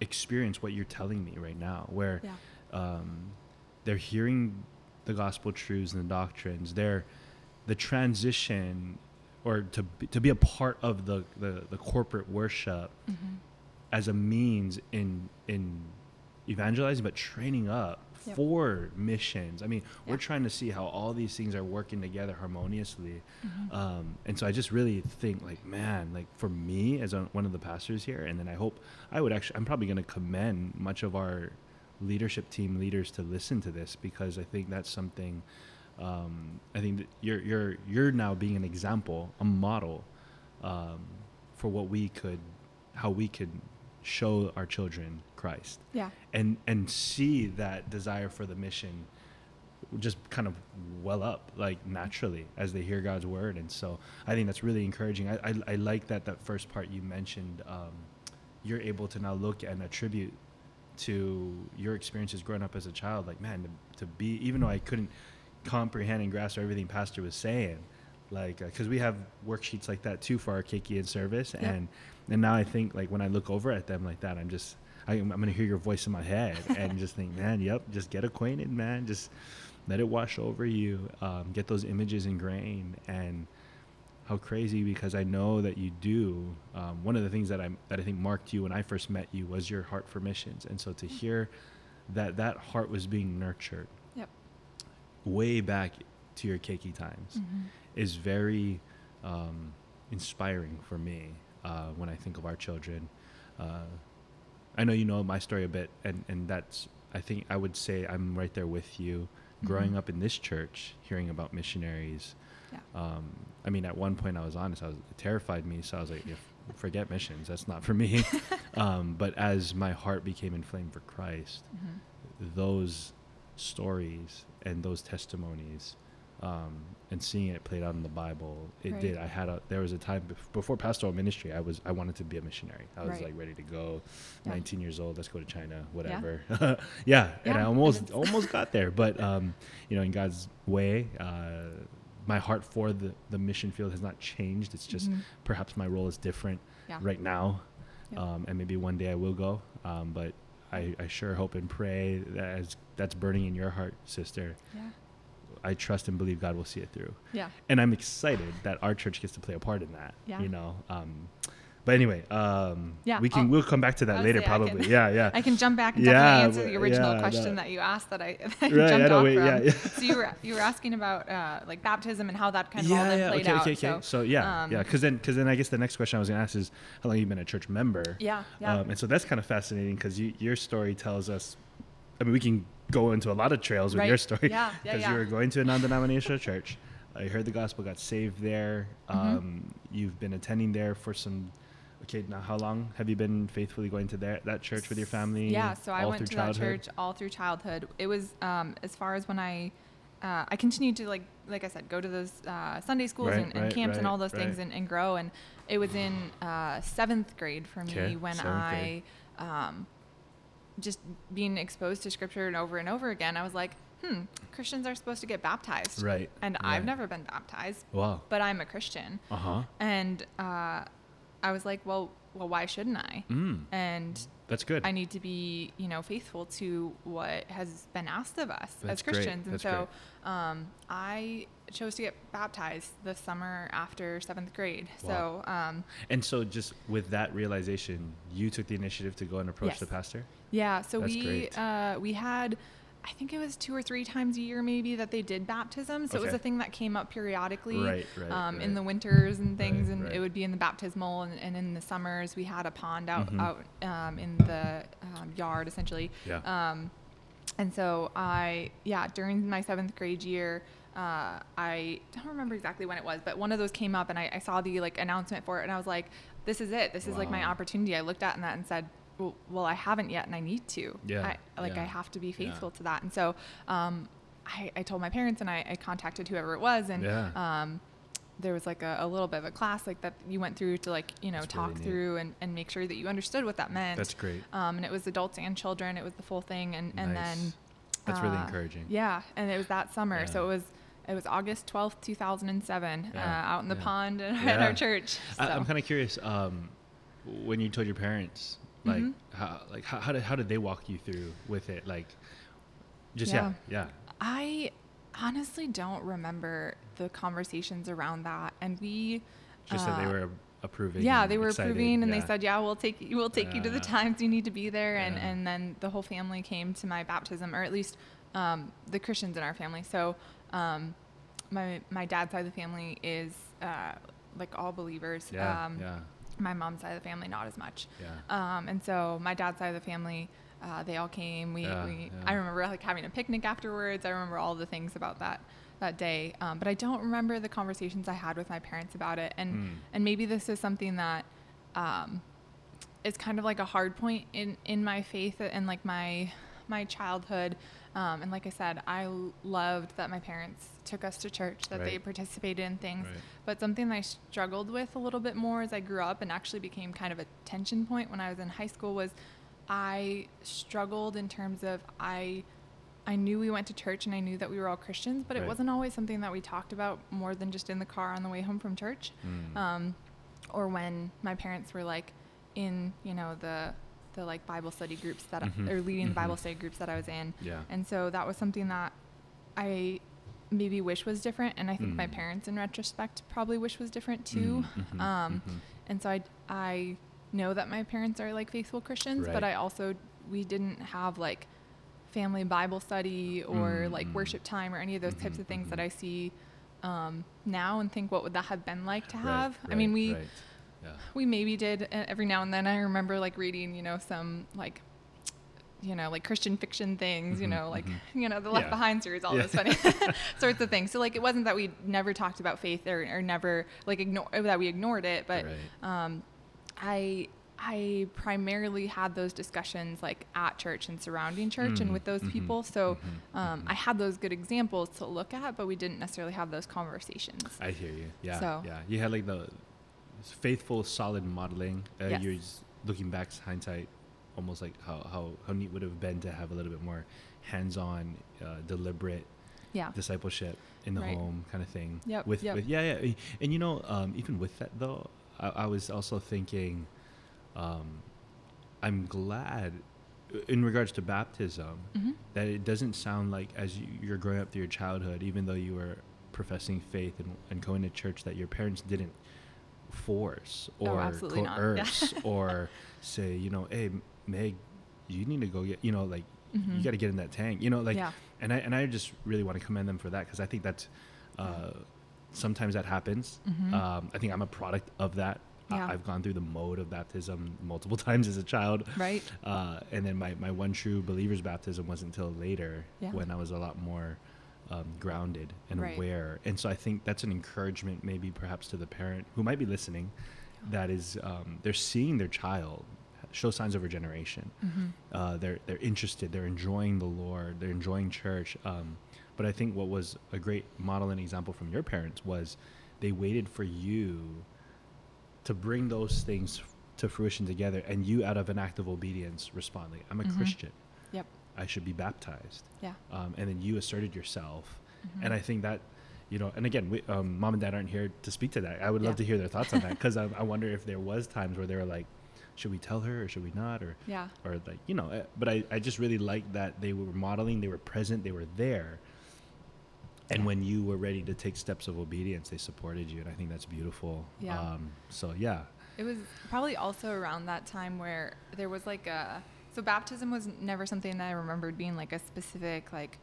S1: experience what you're telling me right now, where
S2: yeah.
S1: um, they're hearing the gospel truths and the doctrines. They're the transition, or to be, to be a part of the, the, the corporate worship
S2: Mhm.
S1: as a means in in evangelizing, but training up
S2: Yep.
S1: for missions. I mean, we're trying to see how all these things are working together harmoniously.
S2: Mhm.
S1: Um, and so I just really think like, man, like for me as a, one of the pastors here, and then I hope I would actually, I'm probably going to commend much of our leadership team leaders to listen to this because I think that's something. Um, I think that you're you're you're now being an example, a model um, for what we could, how we could show our children Christ
S2: yeah.
S1: and and see that desire for the mission just kind of well up like naturally as they hear God's word and so I think that's really encouraging I, I, I like that that first part you mentioned um, you're able to now look and attribute to your experiences growing up as a child like man to, to be even though I couldn't comprehend and grasp everything pastor was saying like because we have worksheets like that too for our Keiki and service
S2: Yep.
S1: and and now I think like when I look over at them like that I'm just I, I'm gonna hear your voice in my head and just think man yep just get acquainted man just let it wash over you um, get those images ingrained and how crazy because I know that you do. Um, one of the things that I that I think marked you when I first met you was your heart for missions, and so to hear that that heart was being nurtured
S2: Yep.
S1: way back to your keiki times
S2: Mhm.
S1: is very um, inspiring for me uh, when I think of our children. Uh, I know you know my story a bit, and, and that's, I think I would say I'm right there with you. Growing
S2: Mhm.
S1: up in this church, hearing about missionaries.
S2: Yeah.
S1: Um, I mean, at one point I was honest, I was, it terrified me. So I was like, if, forget missions, that's not for me. um, but as my heart became inflamed for Christ,
S2: Mhm.
S1: those stories and those testimonies um, and seeing it played out in the Bible, it
S2: Right.
S1: did. I had a there was a time bef- before pastoral ministry. I was I wanted to be a missionary. I was
S2: Right.
S1: like ready to go.
S2: Yeah.
S1: 19 years old. Let's go to China. Whatever. Yeah, and
S2: Yeah,
S1: I almost almost got there, but um, you know, in God's way, uh, my heart for the the mission field has not changed. It's just
S2: Mhm.
S1: perhaps my role is different
S2: Yeah.
S1: right now,
S2: Yeah.
S1: um, and maybe one day I will go. Um, but I, I sure hope and pray that as that's burning in your heart, sister.
S2: Yeah.
S1: I trust and believe God will see it through,
S2: Yeah.
S1: and I'm excited that our church gets to play a part in that.
S2: Yeah.
S1: You know. Um, but anyway, um,
S2: Yeah,
S1: we can
S2: I'll-
S1: we'll come back to
S2: I
S1: that later
S2: I can-
S1: probably. yeah, yeah.
S2: I can jump back and
S1: Yeah,
S2: definitely answer the original
S1: yeah,
S2: question
S1: no.
S2: that you asked that I, that I
S1: Right,
S2: jumped
S1: know,
S2: off
S1: wait,
S2: from.
S1: yeah, yeah.
S2: So you were you were asking about uh, like baptism and how that kind of all
S1: yeah,
S2: then
S1: yeah,
S2: played
S1: okay,
S2: out.
S1: okay, okay.
S2: So,
S1: So, yeah,
S2: um,
S1: yeah, because then, because then, I guess the next question I was gonna ask is how long you've been a church member?
S2: yeah, yeah,
S1: Um, and so that's kind of fascinating because you, your story tells us. I mean, we can go into a lot of trails with
S2: Right.
S1: your story
S2: Yeah, yeah,
S1: because
S2: yeah.
S1: you were going to a non-denominational church. I heard the gospel, got saved there.
S2: Mhm.
S1: Um, you've been attending there for some. Okay, now how long have you been faithfully going to that church with your family?
S2: Yeah, so I went to
S1: childhood?
S2: that church all through childhood. It was um, as far as when I uh, I continued to like like I said go to those uh, Sunday schools
S1: Right,
S2: and, and
S1: right,
S2: camps and all those things and, and grow. And it was in uh, seventh grade for me when I um, just being exposed to scripture and over and over again. I was like, hmm, Christians are supposed to get baptized,
S1: Right.
S2: and I've never been baptized,
S1: Wow.
S2: but I'm a Christian.
S1: Uh huh.
S2: And uh, I was like, well, well, why shouldn't I?
S1: Mm,
S2: And
S1: that's good.
S2: I need to be, you know, faithful to what has been asked of us
S1: That's
S2: as. Christians. And so um, I chose to get baptized the summer after seventh grade.
S1: Wow.
S2: So um,
S1: and so, just with that realization, you took the initiative to go and approach
S2: Yes.
S1: the pastor.
S2: yeah, so
S1: That's
S2: we uh, we had. I think it was two or three times a year, maybe that they did baptism. So it was a thing that came up periodically,
S1: Right, right,
S2: um,
S1: right.
S2: in the winters and things, and it would be in the baptismal, and, and in the summers we had a pond out
S1: Mhm.
S2: out um, in the um, yard, essentially.
S1: Yeah.
S2: Um, and so I, yeah, during my seventh grade year, uh, I don't remember exactly when it was, but one of those came up and I, I saw the like announcement for it and I was like, this is it. This is like my opportunity. I looked at that and said, well, well, I haven't yet and I need to.
S1: Yeah,
S2: I, like
S1: yeah,
S2: I have to be
S1: yeah.
S2: faithful to that. And so, um, I, I told my parents and I, I contacted whoever it was and,
S1: Yeah.
S2: um, there was like a, a little bit of a class like that you went through to like you know
S1: That's
S2: talk
S1: neat.
S2: through and, and make sure that you understood what that meant
S1: That's great.
S2: um, and it was adults and children. It was the full thing, and and
S1: Nice.
S2: then
S1: That's really
S2: uh,
S1: encouraging.
S2: Yeah, and it was that summer,
S1: Yeah.
S2: so it was it was August twelfth, two thousand and seven,
S1: Yeah,
S2: uh, out in the
S1: yeah.
S2: pond at
S1: Yeah.
S2: our church.
S1: I,
S2: So.
S1: I'm kind of curious. Um, when you told your parents, like,
S2: Mhm.
S1: how, like how, how did how did they walk you through with it? Like, just yeah, yeah.
S2: I honestly don't remember the conversations around that, and we
S1: Just that they
S2: uh,
S1: were approving.
S2: Yeah, they were
S1: excited,
S2: approving, and they said, "Yeah, we'll take you. We'll take you to the times you need to be there." And and then the whole family came to my baptism, or at least um, the Christians in our family. So um, my my dad's side of the family is uh, like all believers.
S1: Yeah,
S2: um,
S1: yeah,
S2: My mom's side of the family, not as much.
S1: yeah.
S2: Um, and so my dad's side of the family, uh, they all came. We,
S1: Yeah,
S2: we
S1: yeah.
S2: I remember like having a picnic afterwards. I remember all the things about that that day. Um, but I don't remember the conversations I had with my parents about it. And
S1: Mm.
S2: and maybe this is something that um, is kind of like a hard point in in my faith and like my my childhood. Um, and like I said, I loved that my parents took us to church, that they participated in things.
S1: Right.
S2: But something I struggled with a little bit more as I grew up and actually became kind of a tension point when I was in high school was I struggled in terms of I I knew we went to church and I knew that we were all Christians, but it wasn't always something that we talked about more than just in the car on the way home from church.
S1: Mm.
S2: Um, or when my parents were like in, you know, the the like Bible study groups that
S1: Mhm,
S2: I, or leading the Bible study groups that I was in.
S1: Yeah.
S2: And so that was something that I maybe wish was different and I think my
S1: Mm.
S2: parents in retrospect probably wish was different too.
S1: Mm, mhm,
S2: Um,
S1: mhm.
S2: and so I, I know that my parents are like faithful Christians, but I also, we didn't have like family Bible study or like
S1: Mm, mm.
S2: worship time or any of those types of things that. I see um, now and think what would that have been like to
S1: Right,
S2: have. I mean, we,
S1: right. Yeah.
S2: we maybe did uh, every now and then. I remember like reading, you know, some like, you know, like Christian fiction things, you
S1: Mhm,
S2: know, like,
S1: mhm.
S2: you know, the Left
S1: Yeah.
S2: Behind series, all
S1: Yeah.
S2: those funny sorts of things. So like, it wasn't that we never talked about faith or, or never like ignore that we ignored it, but
S1: Right.
S2: um, I I primarily had those discussions like at church and surrounding church and
S1: Mm,
S2: with those
S1: mhm,
S2: people. So
S1: mhm,
S2: um,
S1: mhm.
S2: I had those good examples to look at, but we didn't necessarily have those conversations.
S1: I hear you. Yeah,
S2: So-
S1: yeah. You had like the faithful, solid modeling. Uh,
S2: Yes.
S1: You're looking back, hindsight, almost like how, how how neat would have been to have a little bit more hands-on, uh, deliberate
S2: yeah.
S1: discipleship in the
S2: Right.
S1: home kind of thing.
S2: Yep,
S1: With,
S2: yep.
S1: with yeah, yeah. And you know, um, even with that though, I, I was also thinking, um, I'm glad, in regards to baptism,
S2: hmm
S1: that it doesn't sound like as you, you're growing up through your childhood, even though you were professing faith and, and going to church, that your parents didn't force
S2: Oh,
S1: or
S2: absolutely not. Yeah.
S1: coerce or say, you know, hey, Meg, you need to go get, you know, like you
S2: Mhm.
S1: got to get in that tank, you know, like,
S2: yeah.
S1: and I and I just really want to commend them for that because I think that's uh, sometimes that happens.
S2: Mhm.
S1: Um, I think I'm a product of that. I-
S2: Yeah.
S1: I've gone through the mode of baptism multiple times as a child.
S2: Right.
S1: Uh, and then my, my one true believer's baptism wasn't until later when I was a lot more um, grounded and
S2: Right.
S1: aware. And so I think that's an encouragement, maybe perhaps to the parent who might be listening, that is um, they're seeing their child show signs of regeneration.
S2: hmm
S1: Uh, they're they're interested. They're enjoying the Lord. They're enjoying church. Um, but I think what was a great model and example from your parents was they waited for you to bring those things to fruition together, and you, out of an act of obedience, respond like, "I'm a
S2: Mhm.
S1: Christian.
S2: Yep.
S1: I should be baptized."
S2: Yeah.
S1: Um, and then you asserted yourself,
S2: Mhm.
S1: and I think that. You know, and again, we, um, mom and dad aren't here to speak to that. I would love
S2: Yeah.
S1: to hear their thoughts on that because I, I wonder if there was times where they were like, "Should we tell her or should we not?" Or
S2: Yeah.
S1: or like you know uh, but I, I just really like that they were modeling they were present they were there and when you were ready to take steps of obedience they supported you and i think that's beautiful
S2: Yeah.
S1: um, so yeah
S2: It was probably also around that time where there was like a so baptism was never something that I remembered being like a specific like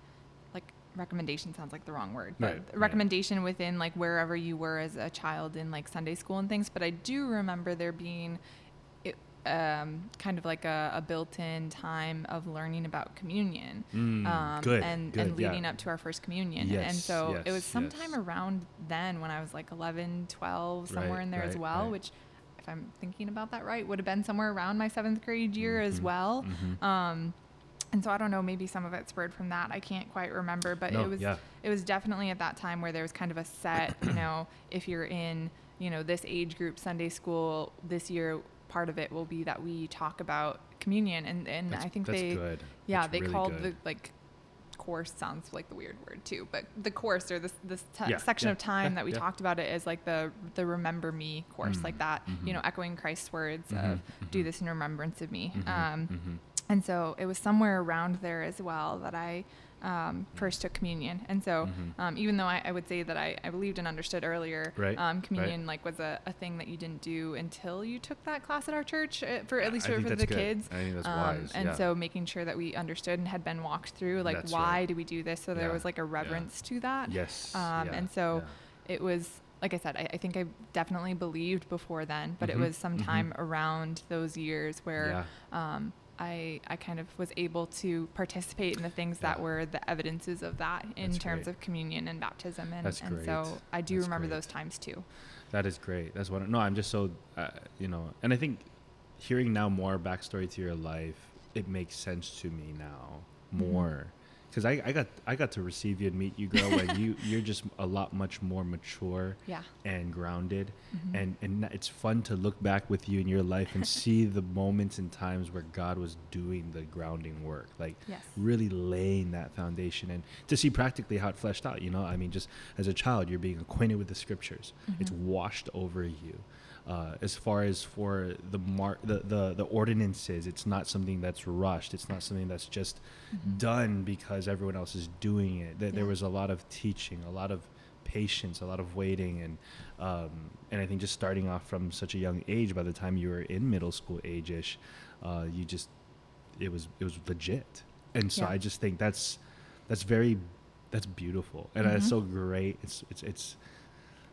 S2: like recommendation sounds like the wrong word but
S1: Right, right.
S2: recommendation within like wherever you were as a child in like Sunday school and things but I do remember there being it, um, kind of like a, a built-in time of learning about communion
S1: Mm,
S2: um,
S1: good,
S2: and,
S1: good,
S2: and
S1: yeah.
S2: leading up to our first communion and
S1: Yes,
S2: so it
S1: yes,
S2: was sometime
S1: yes.
S2: around then when I was like 11 12 somewhere
S1: Right,
S2: in there as
S1: right,
S2: well
S1: right.
S2: which I'm thinking about that right, would have been somewhere around my seventh grade year as
S1: Mhm,
S2: well.
S1: mhm.
S2: Um, and so I don't know, maybe some of it spurred from that. I can't quite remember, but
S1: No,
S2: it was
S1: yeah.
S2: it was definitely at that time where there was kind of a set, you know, if you're in, you know, this age group Sunday school this year, part of it will be that we talk about communion, and and
S1: That's-
S2: I think they
S1: good.
S2: yeah
S1: That's
S2: they
S1: really
S2: called
S1: good.
S2: the like course sounds like the weird word too but the course or this this t-
S1: Yeah,
S2: section
S1: yeah,
S2: of time
S1: yeah,
S2: that we talked about it is like the the remember me course
S1: Mm,
S2: like that you
S1: mhm.
S2: know echoing christ's words
S1: Mhm,
S2: of do
S1: mhm.
S2: this in remembrance of me
S1: Mhm,
S2: um,
S1: mhm.
S2: and so it was somewhere around there as well that I um, first took communion. And so
S1: Mhm.
S2: um, even though I, I would say that I, I believed and understood earlier,
S1: Right,
S2: um,
S1: right.
S2: communion like was a, a thing that you didn't do until you took that class at our church, uh, for at least for, for the
S1: good.
S2: kids.
S1: I think that's
S2: Um,
S1: wise,
S2: and
S1: yeah.
S2: so making sure that we understood and had been walked through, like
S1: That's
S2: why
S1: right.
S2: do we do this? So there
S1: Yeah,
S2: was like a
S1: yeah.
S2: reverence to that.
S1: yes
S2: Um,
S1: yeah,
S2: and so
S1: yeah.
S2: it was like I said, I, I think I definitely believed before then, but
S1: Mhm,
S2: it was sometime around those years where
S1: Yeah.
S2: um, I I kind of was able to participate in the things that were the evidences of that in
S1: That's
S2: terms
S1: great.
S2: of communion and baptism, and,
S1: That's
S2: and
S1: great.
S2: so I do
S1: That's
S2: remember
S1: great.
S2: those times too.
S1: That is great. That's what. No, I'm just so, uh, you know, and I think hearing now more backstory to your life, it makes sense to me now
S2: Mm-hmm.
S1: Because I, I got I got to receive you and meet you, girl, when you you're just a lot much more mature
S2: Yeah.
S1: and grounded,
S2: Mhm.
S1: and and it's fun to look back with you in your life and see the moments and times where God was doing the grounding work, like
S2: Yes.
S1: really laying that foundation and to see practically how it fleshed out you know i mean just as a child you're being acquainted with the scriptures it's
S2: Mhm.
S1: washed over you uh, as far as for the mark the, the the ordinances it's not something that's rushed it's not something that's just
S2: Mhm.
S1: done because everyone else is doing it there, there was a lot of teaching a lot of patience a lot of waiting and um, and i think just starting off from such a young age by the time you were in middle school age-ish uh, you just it was it was legit and so
S2: Yeah.
S1: i just think that's that's very that's beautiful and it's
S2: Mhm.
S1: so great it's it's it's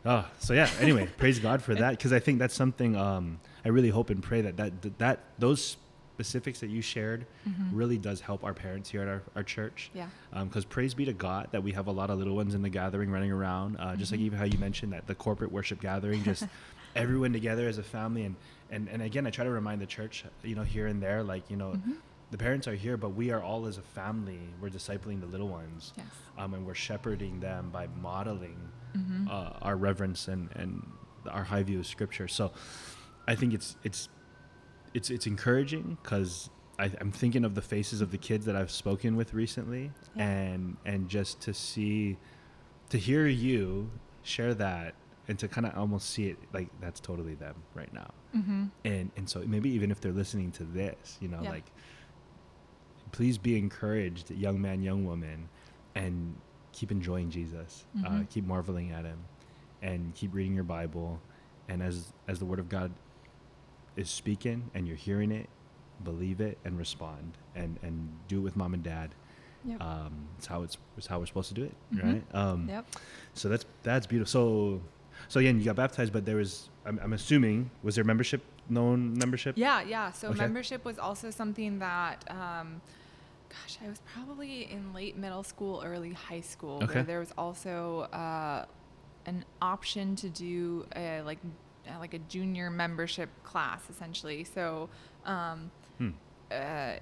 S1: oh so yeah anyway praise god for that because i think that's something um i really hope and pray that that that, those specifics that you shared
S2: Mhm.
S1: really does help our parents here at our, our church.
S2: Yeah.
S1: Because praise be to God that we have a lot of little ones in the gathering running around. Uh, Just like
S2: Mhm.
S1: even how you mentioned that the corporate worship gathering, just everyone together as a family. And, and, and again, I try to remind the church, you know, here and there, like, you know,
S2: Mhm.
S1: the parents are here, but we are all as a family. We're discipling the little ones.
S2: Yes.
S1: Um, and we're shepherding them by modeling
S2: Mhm.
S1: uh, our reverence and, and our high view of scripture. So I think it's it's it's it's encouraging because I'm thinking of the faces of the kids that I've spoken with recently,
S2: Yeah.
S1: and and just to see, to hear you share that, and to kind of almost see it like that's totally them right now,
S2: Mhm.
S1: and and so maybe even if they're listening to this, you know,
S2: Yeah.
S1: like please be encouraged, young man, young woman, and keep enjoying Jesus. Uh,
S2: Mhm.
S1: keep marveling at Him, and keep reading your Bible. And as as the Word of God is speaking, and you're hearing it, believe it and respond, and and do it with mom and dad.
S2: Yep.
S1: Um, it's how it's, it's how we're supposed to do it,
S2: Mhm.
S1: right? Um,
S2: Yep.
S1: So that's that's beautiful. So so again, you got baptized, but there was I'm, I'm assuming was there membership known membership?
S2: Yeah, yeah. So
S1: Okay.
S2: membership was also something that, um, gosh, I was probably in late middle school, early high school,
S1: Okay.
S2: where there was also uh, an option to do a, like uh, like a junior membership class, essentially. So. Um,
S1: Hmm.
S2: uh,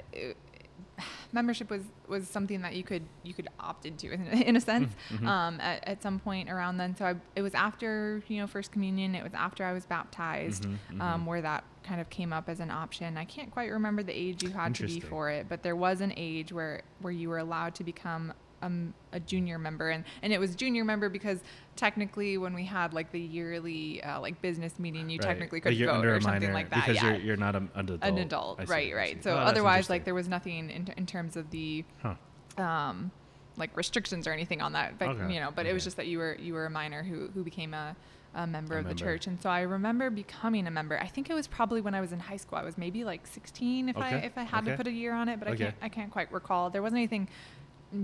S2: membership was was something that you could you could opt into in, in a sense
S1: mhm.
S2: um, at, at some point around then so I, it was after you know first communion it was after i was baptized
S1: Mhm,
S2: Um,
S1: mhm.
S2: where that kind of came up as an option i can't quite remember the age you had to be for it but there was an age where where you were allowed to become um, a junior member and and it was junior member because technically when we had like the yearly uh, like business meeting you
S1: Right.
S2: technically could
S1: you're
S2: vote or
S1: a
S2: something like that
S1: because
S2: yeah
S1: you're, you're not an adult.
S2: an adult,
S1: see,
S2: right, right. So
S1: Oh,
S2: otherwise, like there was nothing in, in terms of the
S1: Huh.
S2: um, like restrictions or anything on that. But
S1: Okay,
S2: you know, but it was just that you were you were a minor who who became a, a member
S1: A
S2: of the church, and so I remember becoming a member. I think it was probably when I was in high school. I was maybe like 16 if I if I had
S1: okay.
S2: to put a year on it, but I can't I can't quite recall. There wasn't anything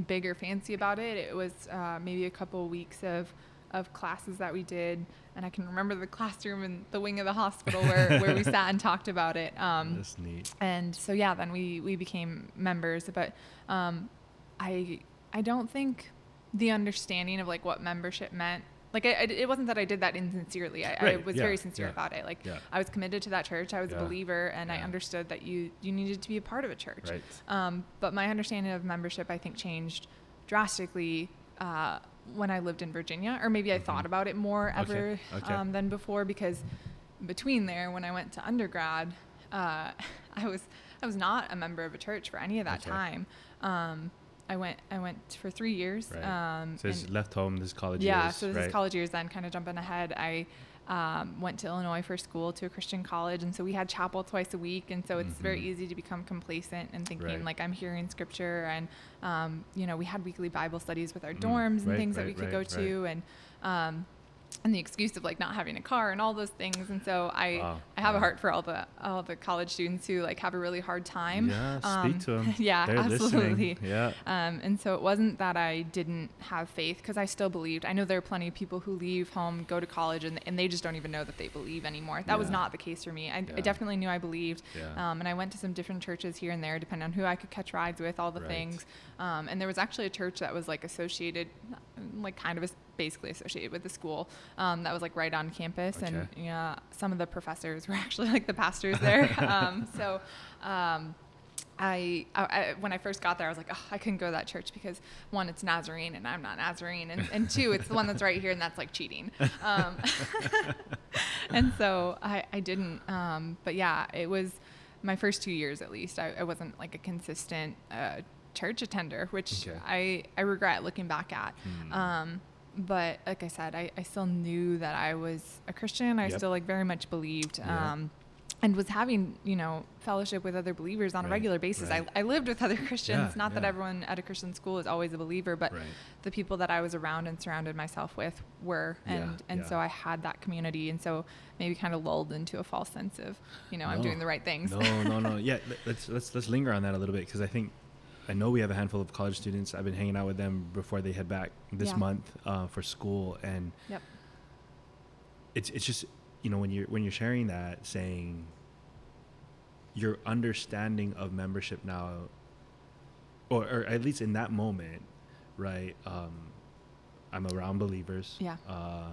S2: big or fancy about it. It was uh, maybe a couple weeks of of classes that we did, and I can remember the classroom in the wing of the hospital where, where we sat and talked about it. Um,
S1: That's neat.
S2: and so yeah, then we we became members. But um, I I don't think the understanding of like what membership meant. Like I, I- it wasn't that I did that insincerely. I, I was
S1: yeah,
S2: very sincere
S1: yeah,
S2: about it. Like
S1: yeah.
S2: I was committed to that church. I was a believer, and I understood that you you needed to be a part of a church.
S1: Right.
S2: Um, but my understanding of membership, I think, changed drastically uh, when I lived in Virginia, or maybe I
S1: Mhm.
S2: thought about it more
S1: Okay,
S2: ever
S1: okay.
S2: Um, than before. Because between there, when I went to undergrad, uh, I was I was not a member of a church for any of that
S1: Okay.
S2: time. Um, I went I went for three years.
S1: Right.
S2: Um,
S1: So
S2: and-
S1: left home. This is college years.
S2: yeah,
S1: years.
S2: so this
S1: right?
S2: is college years. Then, kind of jumping ahead, I um, went to Illinois for school to a Christian college, and so we had chapel twice a week, and so it's very
S1: Mhm.
S2: easy to become complacent and thinking
S1: Right.
S2: like I'm hearing scripture, and um, you know we had weekly Bible studies with our
S1: Mm,
S2: dorms and things that we could go to, and um, and the excuse of like not having a car and all those things, and so I
S1: Wow,
S2: I have a heart for all the all the college students who like have a really hard time.
S1: Yeah,
S2: Um,
S1: speak to them.
S2: yeah,
S1: They're
S2: absolutely.
S1: listening. Yeah.
S2: Um, and so it wasn't that I didn't have faith because I still believed. I know there are plenty of people who leave home, go to college, and, and they just don't even know that they believe anymore. That was not the case for me. I,
S1: Yeah.
S2: I definitely knew I believed.
S1: Yeah.
S2: Um, and I went to some different churches here and there, depending on who I could catch rides with, all the
S1: Right.
S2: things. Um, and there was actually a church that was like associated, like kind of as- basically associated with the school um, that was like right on campus. And
S1: Okay.
S2: yeah, some of the professors were actually like the pastors there. um, so. Um, I, I, I when I first got there, I was like, oh, I couldn't go to that church because one, it's Nazarene and I'm not Nazarene, and, and two, it's the one that's right here and that's like cheating. Um, and so I, I didn't. Um, but yeah, it was my first two years at least. I, I wasn't like a consistent uh, church attender, which
S1: Okay.
S2: I, I regret looking back at.
S1: Hmm.
S2: Um, but like I said, I, I still knew that I was a Christian. I
S1: Yep.
S2: still like very much believed.
S1: Yeah.
S2: Um, and was having you know fellowship with other believers on
S1: Right,
S2: a regular basis.
S1: right.
S2: I, I lived with other Christians.
S1: Yeah,
S2: Not that everyone at a Christian school is always a believer, but
S1: Right.
S2: the people that I was around and surrounded myself with were, and
S1: Yeah,
S2: and
S1: yeah.
S2: so I had that community, and so maybe kind of lulled into a false sense of you know I'm doing the right things.
S1: No, no, no. Yeah, let's let's let's linger on that a little bit because I think I know we have a handful of college students. I've been hanging out with them before they head back this
S2: Yeah.
S1: month uh, for school, and
S2: Yep.
S1: it's it's just you know when you're when you're sharing that, saying your understanding of membership now, or, or at least in that moment, right? Um, I'm around believers.
S2: Yeah.
S1: Uh,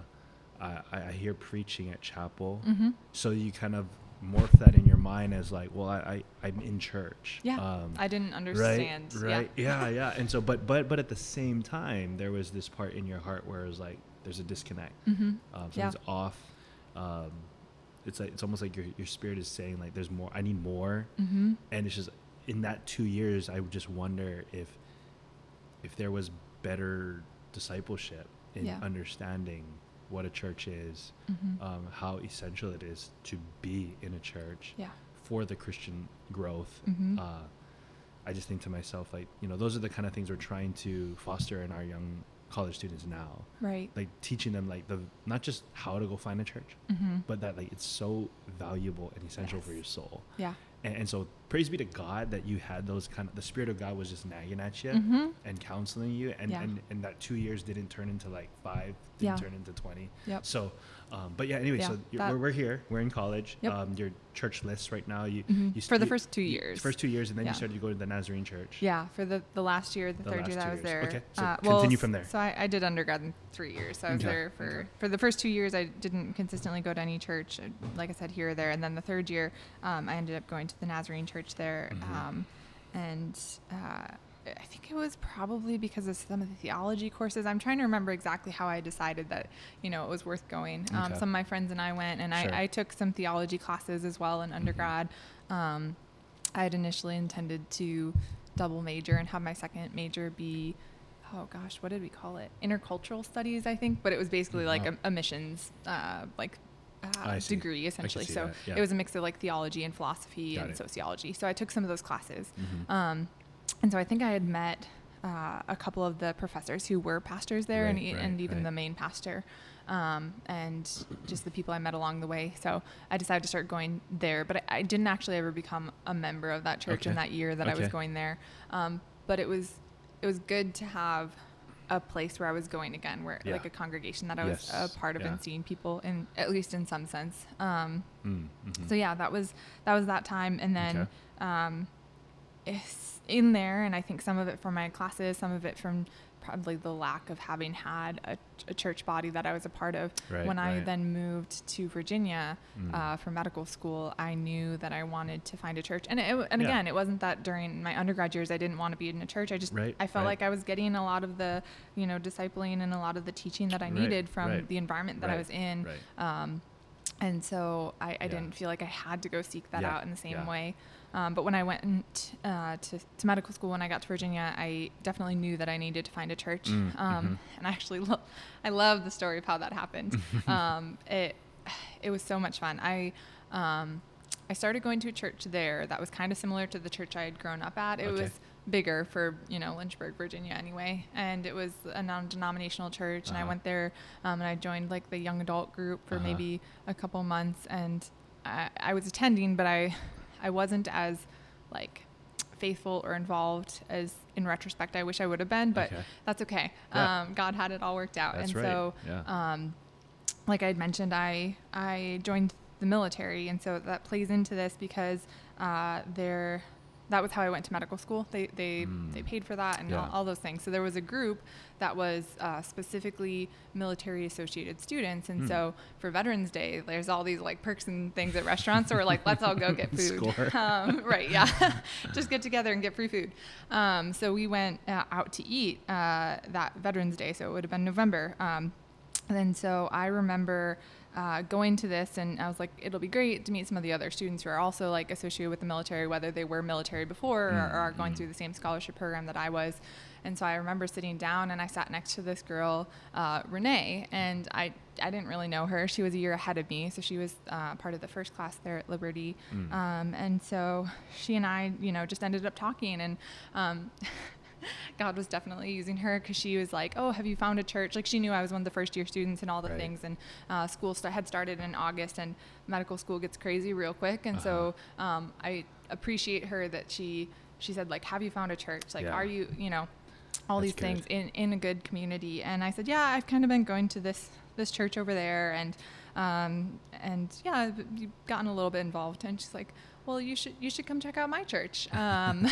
S1: I, I hear preaching at chapel.
S2: Mm-hmm.
S1: So you kind of morph that in your mind as like, well, I, I I'm in church.
S2: Yeah.
S1: Um,
S2: I didn't understand.
S1: Right. Right. Yeah. yeah. And so, but but but at the same time, there was this part in your heart where it was like, there's a disconnect.
S2: Mm-hmm.
S1: Um,
S2: Yeah.
S1: something's off. Um, it's like it's almost like your your spirit is saying like, there's more. I need more.
S2: Mm-hmm.
S1: And it's just in that two years, I would just wonder if if there was better discipleship in
S2: Yeah.
S1: understanding what a church is,
S2: Mm-hmm.
S1: um, how essential it is to be in a church
S2: yeah.
S1: for the Christian growth.
S2: Mhm.
S1: Uh, I just think to myself, like, you know, those are the kind of things we're trying to foster in our young college students now.
S2: Right.
S1: Like teaching them like the not just how to go find a church,
S2: Mm-hmm.
S1: but that like it's so valuable and essential for your soul.
S2: Yeah.
S1: And, and so praise be to God that you had those kind of the spirit of God was just nagging at you
S2: Mm-hmm.
S1: and counseling you and,
S2: Yeah.
S1: and and that two years didn't turn into like five didn't
S2: Yeah.
S1: turn into 20
S2: Yep.
S1: so um, but yeah anyway
S2: Yeah,
S1: so you're,
S2: that-
S1: we're, we're here we're in college
S2: Yep.
S1: um, your church list right now you,
S2: Mhm.
S1: you
S2: For the first two
S1: you-
S2: years.
S1: first two years and then you started to go to the Nazarene church
S2: Yeah, for the, the last year, the,
S1: The
S2: third year that I was there. Uh,
S1: Okay, so
S2: well,
S1: continue from there.
S2: So I, I did undergrad in three years. So I was
S1: Okay,
S2: there for
S1: okay.
S2: for the first two years. I didn't consistently go to any church, uh, like I said here or there. And then the third year, um, I ended up going to the Nazarene church there.
S1: Mhm.
S2: Um, and uh, I think it was probably because of some of the theology courses. I'm trying to remember exactly how I decided that you know it was worth going. Um, Some of my friends and I went, and
S1: Sure. Mm-hmm.
S2: I, I took some theology classes as well in undergrad. Um, I had initially intended to double major and have my second major be, oh gosh, what did we call it? Intercultural studies, I think. But it was basically like
S1: Uh-huh.
S2: a, a missions, uh, like. Uh, degree essentially. So
S1: yeah.
S2: it was a mix of like theology and philosophy
S1: Got
S2: and
S1: it.
S2: sociology. So I took some of those classes.
S1: Mhm.
S2: Um, and so I think I had met uh, a couple of the professors who were pastors there, and,
S1: Right,
S2: e-
S1: right,
S2: and even
S1: right.
S2: the main pastor, um, and just the people I met along the way. So I decided to start going there, but I, I didn't actually ever become a member of that church in that year that I was going there. Um, but it was it was good to have a place where I was going again, where
S1: Yeah.
S2: like a congregation that I was a part of
S1: yeah.
S2: and seeing people in at least in some sense. Um,
S1: Mm, mhm.
S2: so yeah, that was that was that time, and then
S1: Okay.
S2: um, it's in there, and I think some of it from my classes, some of it from probably the lack of having had a, a church body that I was a part of.
S1: Right,
S2: when I
S1: right.
S2: then moved to Virginia
S1: Mm.
S2: uh, for medical school, I knew that I wanted to find a church, and it, and
S1: Yeah.
S2: again, it wasn't that during my undergrad years I didn't want to be in a church. I just
S1: Right,
S2: I felt like I was getting a lot of the you know discipling and a lot of the teaching that I needed from the environment that I was in.
S1: right.
S2: Um, and so I, I
S1: Yeah.
S2: didn't feel like I had to go seek that
S1: Yeah,
S2: out in the same
S1: yeah.
S2: way. Um, but when I went uh, to, to medical school, when I got to Virginia, I definitely knew that I needed to find a church.
S1: Mm,
S2: um,
S1: mhm.
S2: And I actually, lo- I love the story of how that happened. um, it, it was so much fun. I, um, I started going to a church there that was kind of similar to the church I had grown up at. It
S1: Okay.
S2: was bigger for you know Lynchburg, Virginia, anyway, and it was a non-denominational church. And I
S1: Uh-huh.
S2: went there, um, and I joined like the young adult group for
S1: Uh-huh.
S2: maybe a couple months, and I, I was attending, but I, I wasn't as like faithful or involved as in retrospect I wish I would have been, but
S1: Okay.
S2: that's okay.
S1: Yeah.
S2: Um, God had it all worked out,
S1: That's
S2: and
S1: right.
S2: so
S1: Yeah.
S2: um, like I had mentioned, I I joined the military, and so that plays into this because uh, there. That was how I went to medical school. They they,
S1: Mm.
S2: they paid for that and
S1: Yeah.
S2: all, all those things. So there was a group that was uh, specifically military associated students, and
S1: Hmm.
S2: so for Veterans Day, there's all these like perks and things at restaurants. So we're like, let's all go get food. Um, right? Yeah, just get together and get free food. Um, so we went uh, out to eat uh, that Veterans Day. So it would have been November. Um, and so I remember uh, going to this, and I was like, it'll be great to meet some of the other students who are also like associated with the military, whether they were military before or, or are going
S1: Mm,
S2: through the same scholarship program that I was. And so I remember sitting down, and I sat next to this girl, uh, Renee, and I I didn't really know her. She was a year ahead of me, so she was uh, part of the first class there at Liberty.
S1: Mm.
S2: Um, and so she and I, you know, just ended up talking, and um, God was definitely using her because she was like, "Oh, have you found a church?" Like she knew I was one of the first year students and all the
S1: Right.
S2: things, and uh, school st- had started in August, and medical school gets crazy real quick, and so
S1: Uh-huh.
S2: um, I appreciate her that she she said like, "Have you found a church? Like,
S1: Yeah.
S2: are you you know?" all
S1: That's
S2: these things in, in a good community and i said yeah i've kind of been going to this this church over there and um, and yeah I've you've gotten a little bit involved and she's like well, you should you should come check out my church. Um,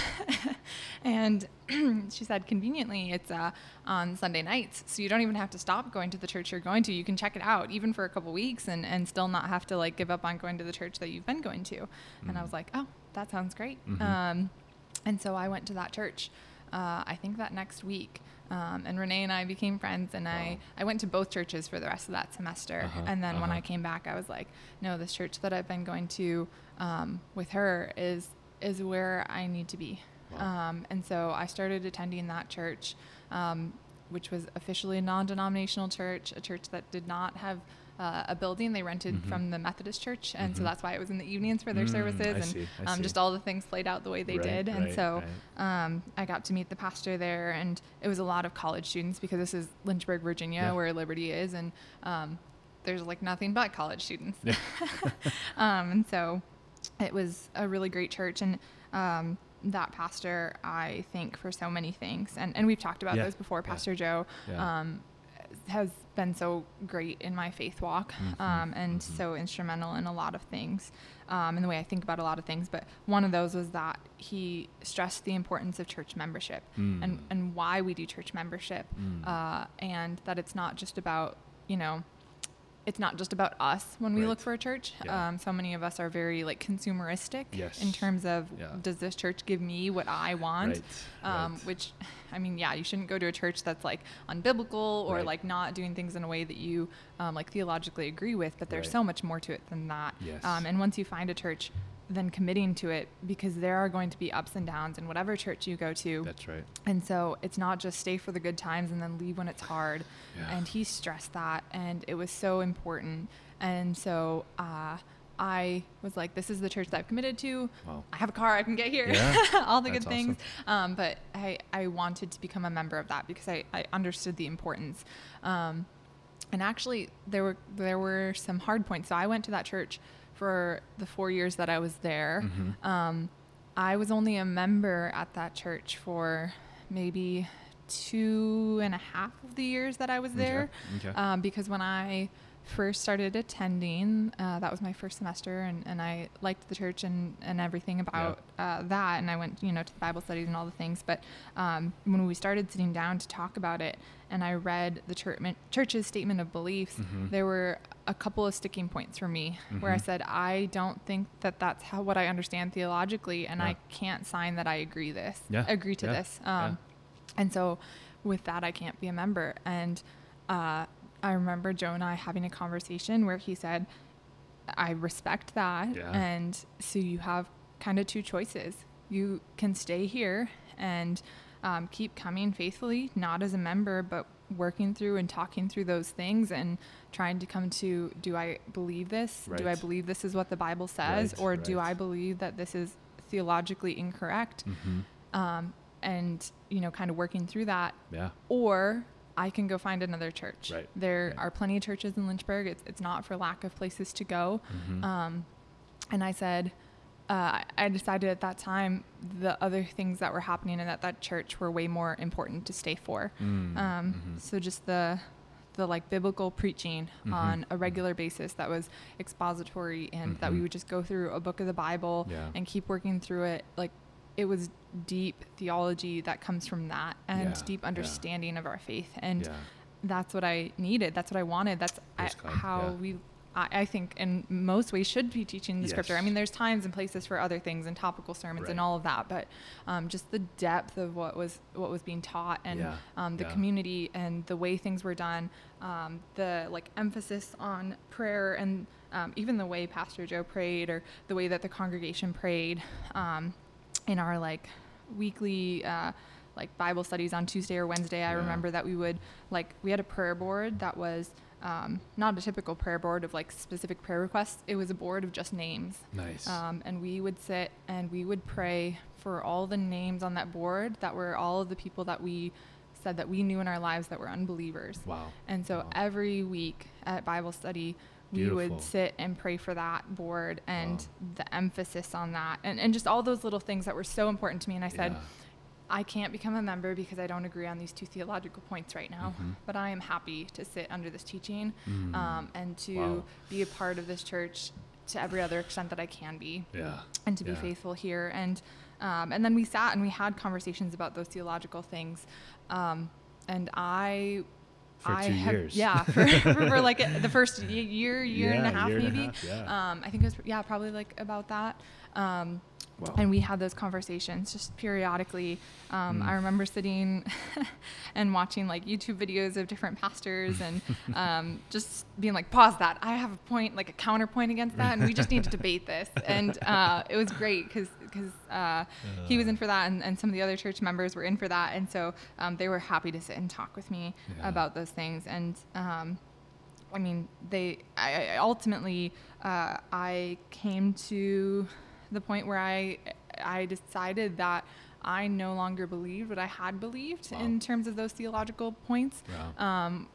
S2: and she said, conveniently, it's uh, on Sunday nights, so you don't even have to stop going to the church you're going to. You can check it out even for a couple weeks and and still not have to like give up on going to the church that you've been going to. Mm. And I was like, oh, that sounds great. Mm-hmm. Um, and so I went to that church. Uh, I think that next week. Um, and Renee and I became friends, and wow. I, I went to both churches for the rest of that semester. Uh-huh, and then uh-huh. when I came back, I was like, no, this church that I've been going to um, with her is is where I need to be. Wow. Um, and so I started attending that church, um, which was officially a non-denominational church, a church that did not have uh, a building they rented mm-hmm. from the Methodist Church, and mm-hmm. so that's why it was in the evenings for their mm, services, I and see, um, just all the things played out the way they right, did. And right, so right. Um, I got to meet the pastor there, and it was a lot of college students because this is Lynchburg, Virginia, yeah. where Liberty is, and um, there's like nothing but college students. Yeah. Um, and so it was a really great church, and um, that pastor I think for so many things, and and we've talked about yeah. those before. Pastor Joe um, has been so great in my faith walk mm-hmm. um, and mm-hmm. so instrumental in a lot of things um, in the way I think about a lot of things. But one of those was that he stressed the importance of church membership mm. and, and why we do church membership, mm. uh, and that it's not just about, you know, it's not just about us when we right. look for a church. Yeah. Um, so many of us are very like consumeristic yes. in terms of yeah. does this church give me what I want? Right. Um, right. Which, I mean, yeah, you shouldn't go to a church that's like unbiblical or like not doing things in a way that you um, like theologically agree with. But there's so much more to it than that. Yes. Um, and once you find a church than committing to it because there are going to be ups and downs in whatever church you go to.
S1: That's right.
S2: And so it's not just stay for the good times and then leave when it's hard. Yeah. And he stressed that, and it was so important. And so uh, I was like, this is the church that I've committed to. Wow. I have a car, I can get here, yeah. all the good things. Awesome. Um, but I, I wanted to become a member of that because I, I understood the importance. Um, and actually, there were there were some hard points. So I went to that church for the four years that I was there. Mm-hmm. Um, I was only a member at that church for maybe two and a half of the years that I was there. Okay. Okay. Um, because when I first started attending, uh, that was my first semester, and, and I liked the church and, and everything about yeah. uh, that. And I went, you know, to the Bible studies and all the things. But um, when we started sitting down to talk about it, and I read the church, church's statement of beliefs, mm-hmm. there were a couple of sticking points for me mm-hmm. where I mm-hmm. said, I don't think that that's how what I understand theologically, and yeah. I can't sign that I agree this, yeah. agree to this. Um, and so, with that, I can't be a member. And uh, I remember Joe and I having a conversation where he said, I respect that. Yeah. And so you have kind of two choices. You can stay here and um, keep coming faithfully, not as a member, but working through and talking through those things and trying to come to do I believe this? Right. Do I believe this is what the Bible says? Right, or right. do I believe that this is theologically incorrect? Mm-hmm. Um, and, you know, kind of working through that.
S1: Yeah.
S2: Or I can go find another church. Right. There right. are plenty of churches in Lynchburg. It's, it's not for lack of places to go. Mm-hmm. Um, and I said, uh, I decided at that time the other things that were happening in that, that church were way more important to stay for. Mm, um, mm-hmm. So just the the like biblical preaching mm-hmm. on a regular basis that was expository and mm-hmm. that we mm-hmm. would just go through a book of the Bible yeah. and keep working through it. Like it was deep theology that comes from that and yeah, deep understanding yeah. of our faith. And yeah. that's what I needed. That's what I wanted. That's I, how we, I, I, think, in most ways, should be teaching the yes. scripture. I mean, there's times and places for other things and topical sermons right. and all of that, but um, just the depth of what was what was being taught and um, the community and the way things were done, um, the like emphasis on prayer and um, even the way Pastor Joe prayed or the way that the congregation prayed. In our like weekly uh, like Bible studies on Tuesday or Wednesday, I remember that we would like we had a prayer board that was um, not a typical prayer board of like specific prayer requests. It was a board of just names.
S1: Nice.
S2: Um, and we would sit and we would pray for all the names on that board that were all of the people that we said that we knew in our lives that were unbelievers.
S1: Wow.
S2: And so
S1: wow.
S2: every week at Bible study, Beautiful. we would sit and pray for that board and wow. the emphasis on that and, and just all those little things that were so important to me. And I said, yeah. I can't become a member because I don't agree on these two theological points right now, mm-hmm. but I am happy to sit under this teaching mm. um, and to wow. be a part of this church to every other extent that I can be
S1: Yeah.
S2: and to be
S1: Yeah.
S2: faithful here. And um, and then we sat and we had conversations about those theological things. Um, and I,
S1: For
S2: I
S1: two
S2: have,
S1: years.
S2: yeah, for, for like the first year, year and a half
S1: and a
S2: maybe.
S1: half, yeah.
S2: Um, I think it was yeah, probably like about that. Um,
S1: Wow.
S2: and we had those conversations just periodically. Um,
S1: Mm.
S2: I remember sitting and watching like YouTube videos of different pastors and um, just being like, pause that. I have a point, like a counterpoint against that, and we just need to debate this. And uh, it was great because because uh, he was in for that, and, and some of the other church members were in for that, and so um, they were happy to sit and talk with me
S1: Yeah.
S2: about those things. And um, I mean, they. I, I ultimately, uh, I came to the point where I, I decided that I no longer believed what I had believed
S1: Wow.
S2: in terms of those theological points.
S1: Wow.
S2: Um,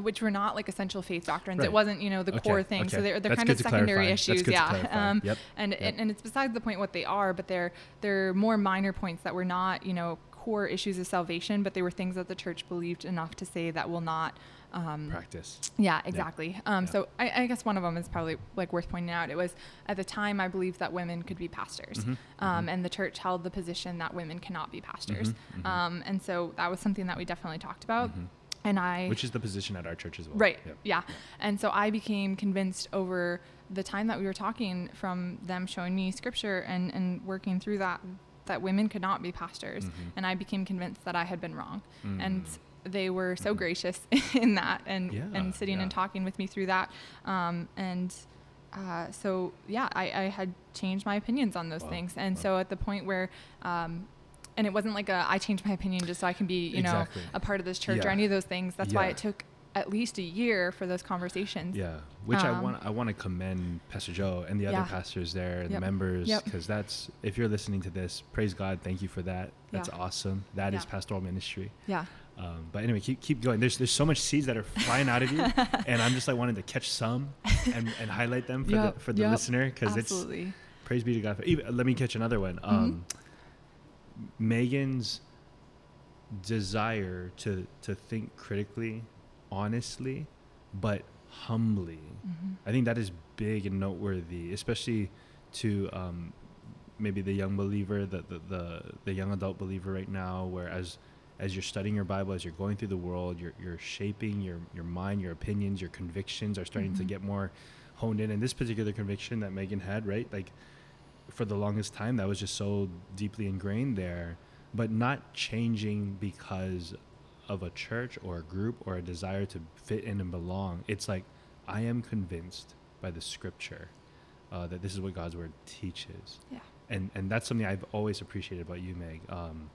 S2: which were not like essential faith doctrines.
S1: Right.
S2: It wasn't, you know, the
S1: Okay,
S2: core thing. So they're, they're
S1: That's
S2: kind of secondary
S1: clarify.
S2: Issues. yeah. Um,
S1: Yep,
S2: And,
S1: yep.
S2: and and it's besides the point what they are, but they're they're more minor points that were not, you know, core issues of salvation, but they were things that the church believed enough to say that will not um,
S1: Practice.
S2: yeah, exactly. Um,
S1: Yeah.
S2: So I, I guess one of them is probably like worth pointing out. It was at the time I believed that women could be pastors,
S1: Mhm,
S2: um, and the church held the position that women cannot be pastors.
S1: Mhm, mhm.
S2: Um, and so that was something that we definitely talked about.
S1: Mhm.
S2: And I
S1: Which is the position at our church as well.
S2: Right.
S1: Yep.
S2: Yeah. And so I became convinced over the time that we were talking from them showing me scripture and, and working through that that women could not be pastors.
S1: Mhm.
S2: And I became convinced that I had been wrong. And
S1: Mm.
S2: They were so
S1: Mhm.
S2: gracious in that and,
S1: Yeah,
S2: and sitting and talking with me through that. Um, and uh, so, yeah, I, I had changed my opinions on those
S1: Wow.
S2: things. And
S1: Wow.
S2: so at the point where, um, and it wasn't like a I changed my opinion just so I can be, you
S1: Exactly.
S2: know, a part of this church or any of those things. That's why it took at least a year for those conversations.
S1: Yeah, which I
S2: Um,
S1: want I want to commend Pastor Joe and the other
S2: Yeah.
S1: pastors there and
S2: Yep.
S1: the members
S2: Yep.
S1: because that's if you're listening to this, praise God, thank you for that. That's
S2: Yeah.
S1: awesome. That is
S2: Yeah.
S1: pastoral ministry.
S2: Yeah.
S1: Um, but anyway, keep keep going. There's there's so much seeds that are flying out of you, and I'm just like wanting to catch some and, and highlight them for
S2: Yep,
S1: the for the
S2: yep,
S1: listener because it's praise be to God. Even, let me catch another one.
S2: Mm-hmm.
S1: Um, Megan's desire to to think critically, honestly, but humbly.
S2: Mhm.
S1: I think that is big and noteworthy, especially to um, maybe the young believer, the, the the the young adult believer right now, where as you're studying your Bible, as you're going through the world, you're you're shaping your your mind, your opinions, your convictions are starting to
S2: Mhm.
S1: get more honed in. And this particular conviction that Megan had, right, like for the longest time, that was just so deeply ingrained there, but not changing because of a church or a group or a desire to fit in and belong. It's like I am convinced by the scripture uh, that this is what God's word teaches,
S2: Yeah.
S1: and and that's something I've always appreciated about you, Meg. Um,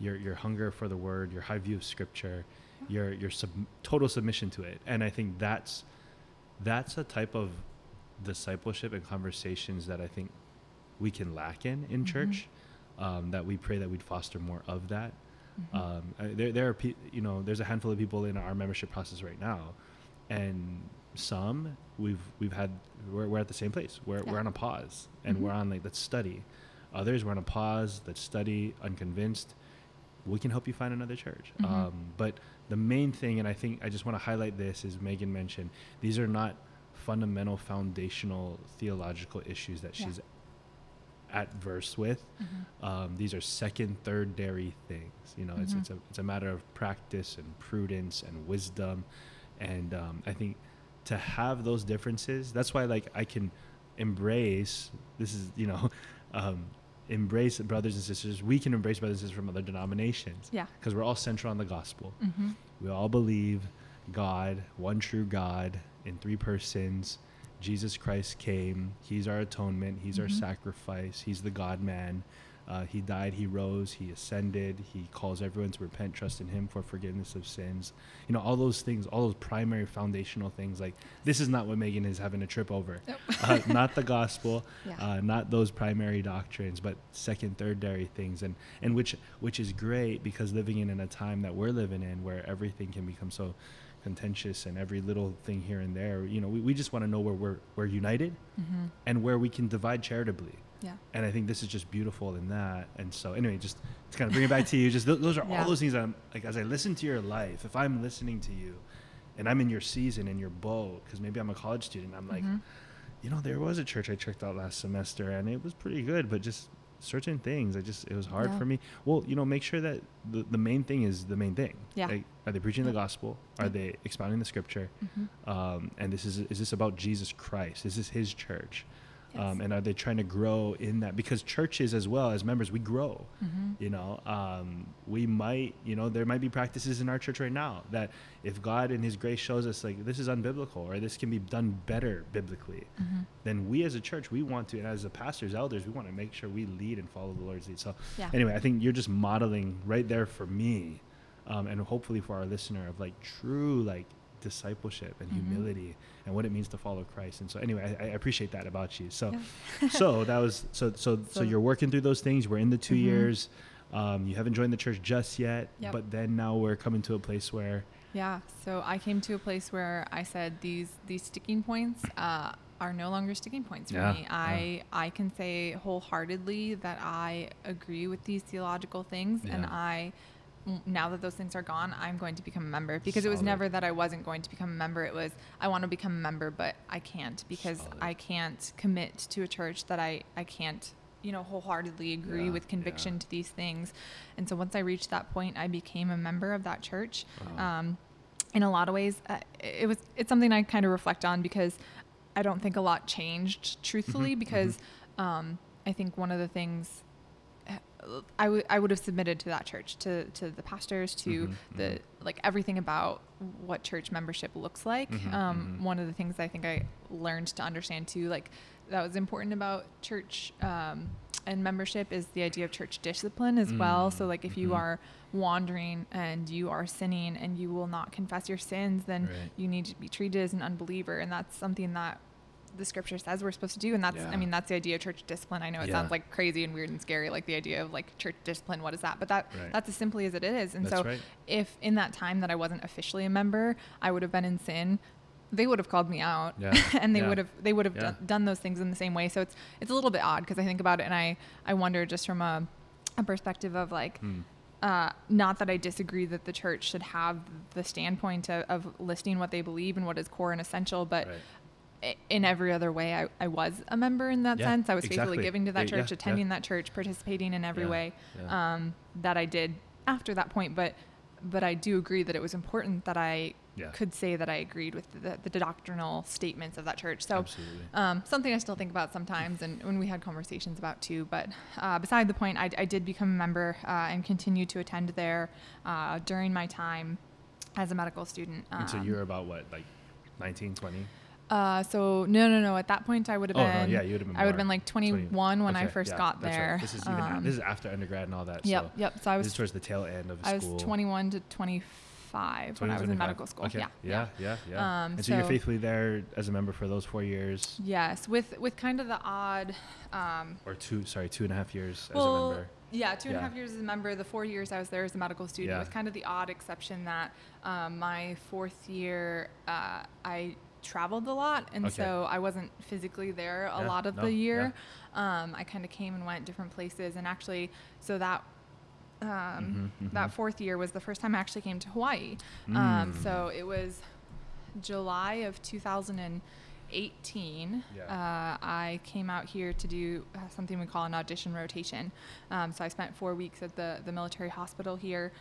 S1: your your hunger for the word, your high view of scripture, your your sub- total submission to it, and I think that's that's a type of discipleship and conversations that I think we can lack in in
S2: Mhm.
S1: church. Um, that we pray that we'd foster more of that.
S2: Mhm.
S1: Um, there, there are, pe- you know, there's a handful of people in our membership process right now, and some we've we've had we're, we're at the same place. We're
S2: Yeah.
S1: we're on a pause, and
S2: Mhm.
S1: we're on like let's study. Others we're on a pause, let's study, unconvinced. We can help you find another church.
S2: Mhm.
S1: Um, but the main thing, and I think I just want to highlight this, is Megan mentioned these are not fundamental, foundational theological issues that
S2: Yeah.
S1: she's at verse with
S2: Mhm.
S1: um, these are second tertiary things you know it's,
S2: Mhm.
S1: it's a it's a matter of practice and prudence and wisdom and um, i think to have those differences that's why like i can embrace this is you know um, embrace brothers and sisters we can embrace brothers and sisters from other denominations
S2: Yeah.
S1: because we're all central on the gospel
S2: Mhm.
S1: we all believe God, one true God in three persons. Jesus Christ came. He's our atonement. He's our
S2: Mhm.
S1: sacrifice. He's the God man. Uh, he died. He rose. He ascended. He calls everyone to repent, trust in Him for forgiveness of sins. You know, all those things, all those primary foundational things. Like, this is not what Megan is having a trip over.
S2: Nope.
S1: Uh, not the gospel,
S2: Yeah.
S1: uh, not those primary doctrines, but second, tertiary things, and and which which is great because living in, in a time that we're living in, where everything can become so contentious and every little thing here and there, you know, we, we just want to know where we're we're united
S2: Mhm.
S1: and where we can divide charitably.
S2: Yeah.
S1: And I think this is just beautiful in that. And so, anyway, just to kind of bring it back to you, just th- those are
S2: Yeah.
S1: all those things that I'm like, as I listen to your life, if I'm listening to you and I'm in your season, in your boat, because maybe I'm a college student, I'm like,
S2: Mhm.
S1: you know, there was a church I checked out last semester and it was pretty good, but just certain things, I just, it was hard
S2: Yeah.
S1: for me. Well, you know, make sure that the, the main thing is the main thing.
S2: Yeah.
S1: Like, are they preaching the gospel? Are they expounding the scripture?
S2: Mhm.
S1: Um, and this is, is this about Jesus Christ? Is this his church?
S2: Yes.
S1: Um, and are they trying to grow in that? Because churches as well as members, we grow
S2: Mhm.
S1: you know um, we might you know there might be practices in our church right now that if god in his grace shows us like this is unbiblical or this can be done better biblically
S2: Mhm.
S1: then we as a church we want to and as the pastors elders we want to make sure we lead and follow the lord's lead so
S2: Yeah.
S1: anyway i think you're just modeling right there for me um, and hopefully for our listener of like true like discipleship and
S2: Mhm.
S1: humility and what it means to follow christ and so anyway i, I appreciate that about you so
S2: Yeah.
S1: so that was so so so
S2: So-
S1: you're working through those things we're in the 2
S2: Mhm.
S1: years um, you haven't joined the church just yet
S2: Yep.
S1: but then now we're coming to a place where
S2: Yeah. So I came to a place where I said these these sticking points uh, are no longer sticking points for
S1: Yeah,
S2: me. I I can say wholeheartedly that I agree with these theological things, and
S1: Yeah.
S2: I m- now that those things are gone, I'm going to become a member because it was never that I wasn't going to become a member. It was I want to become a member, but I can't because
S1: Solid.
S2: I can't commit to a church that I I can't you know wholeheartedly agree
S1: Yeah,
S2: with conviction
S1: yeah.
S2: to these things. And so once I reached that point, I became a member of that church.
S1: Wow.
S2: Um, in a lot of ways, uh, it was it's something I kind of reflect on because I don't think a lot changed truthfully
S1: Mhm,
S2: because um, I think one of the things I would I would have submitted to that church to to the pastors to
S1: Mhm,
S2: the
S1: mhm.
S2: like everything about what church membership looks like.
S1: Mhm,
S2: um,
S1: mhm.
S2: One of the things I think I learned to understand too, like that was important about church um, and membership is the idea of church discipline as well. So
S1: Mm,
S2: like if you
S1: mhm.
S2: are wandering and you are sinning and you will not confess your sins, then
S1: Right.
S2: you need to be treated as an unbeliever, and that's something that the scripture says we're supposed to do and that's
S1: Yeah.
S2: i mean that's the idea of church discipline i know it
S1: Yeah.
S2: sounds like crazy and weird and scary like the idea of like church discipline what is that but that
S1: Right.
S2: that's as simply as it is and
S1: That's
S2: so
S1: right.
S2: if in that time that i wasn't officially a member i would have been in sin they would have called me out
S1: Yeah.
S2: and they would have they would have done, done those things in the same way so it's it's a little bit odd because i think about it and i i wonder just from a, a perspective of like
S1: Hmm.
S2: uh, not that I disagree that the church should have the standpoint of, of listing what they believe and what is core and essential, but
S1: Right.
S2: In every other way, I, I was a member in that
S1: Yeah,
S2: sense. I was
S1: exactly.
S2: faithfully giving to that church,
S1: yeah,
S2: attending
S1: yeah.
S2: that church, participating in every way um, that I did after that point. But but I do agree that it was important that I could say that I agreed with the, the doctrinal statements of that church. So um, something I still think about sometimes, and when we had conversations about too. But uh, beside the point, I, I did become a member uh, and continue to attend there uh, during my time as a medical student.
S1: and so
S2: Um,
S1: you're about what like 19 20
S2: uh, so no, no, no. At that point, I would have
S1: oh
S2: been.
S1: no yeah you would have been
S2: I would have been like 21 when I first
S1: yeah,
S2: got
S1: that's right.
S2: there.
S1: this is even
S2: Um,
S1: this is after undergrad and all that
S2: Yep,
S1: so
S2: yep. So I
S1: this
S2: was
S1: is towards the tail end of
S2: I was 21 to 25 when I was in medical school.
S1: okay.
S2: Yeah,
S1: yeah yeah yeah
S2: Um,
S1: and so, you're faithfully there as a member for those four years
S2: Yes, with with kind of the odd. Um,
S1: or two sorry two and a half years as a member
S2: yeah, two and a
S1: Yeah.
S2: half years as a member. The four years I was there as a medical student
S1: Yeah.
S2: with kind of the odd exception that um, my fourth year uh, I traveled a lot, and
S1: Okay.
S2: so I wasn't physically there a
S1: Yeah,
S2: lot of
S1: no,
S2: the year. Um, I kind of came and went different places, and actually, so that. Um,
S1: Mhm, mhm.
S2: That fourth year was the first time I actually came to Hawaii. Um,
S1: Mm.
S2: so it was July of 2018.
S1: Yeah.
S2: Uh, I came out here to do uh, something we call an audition rotation. Um, so I spent four weeks at the, the military hospital here.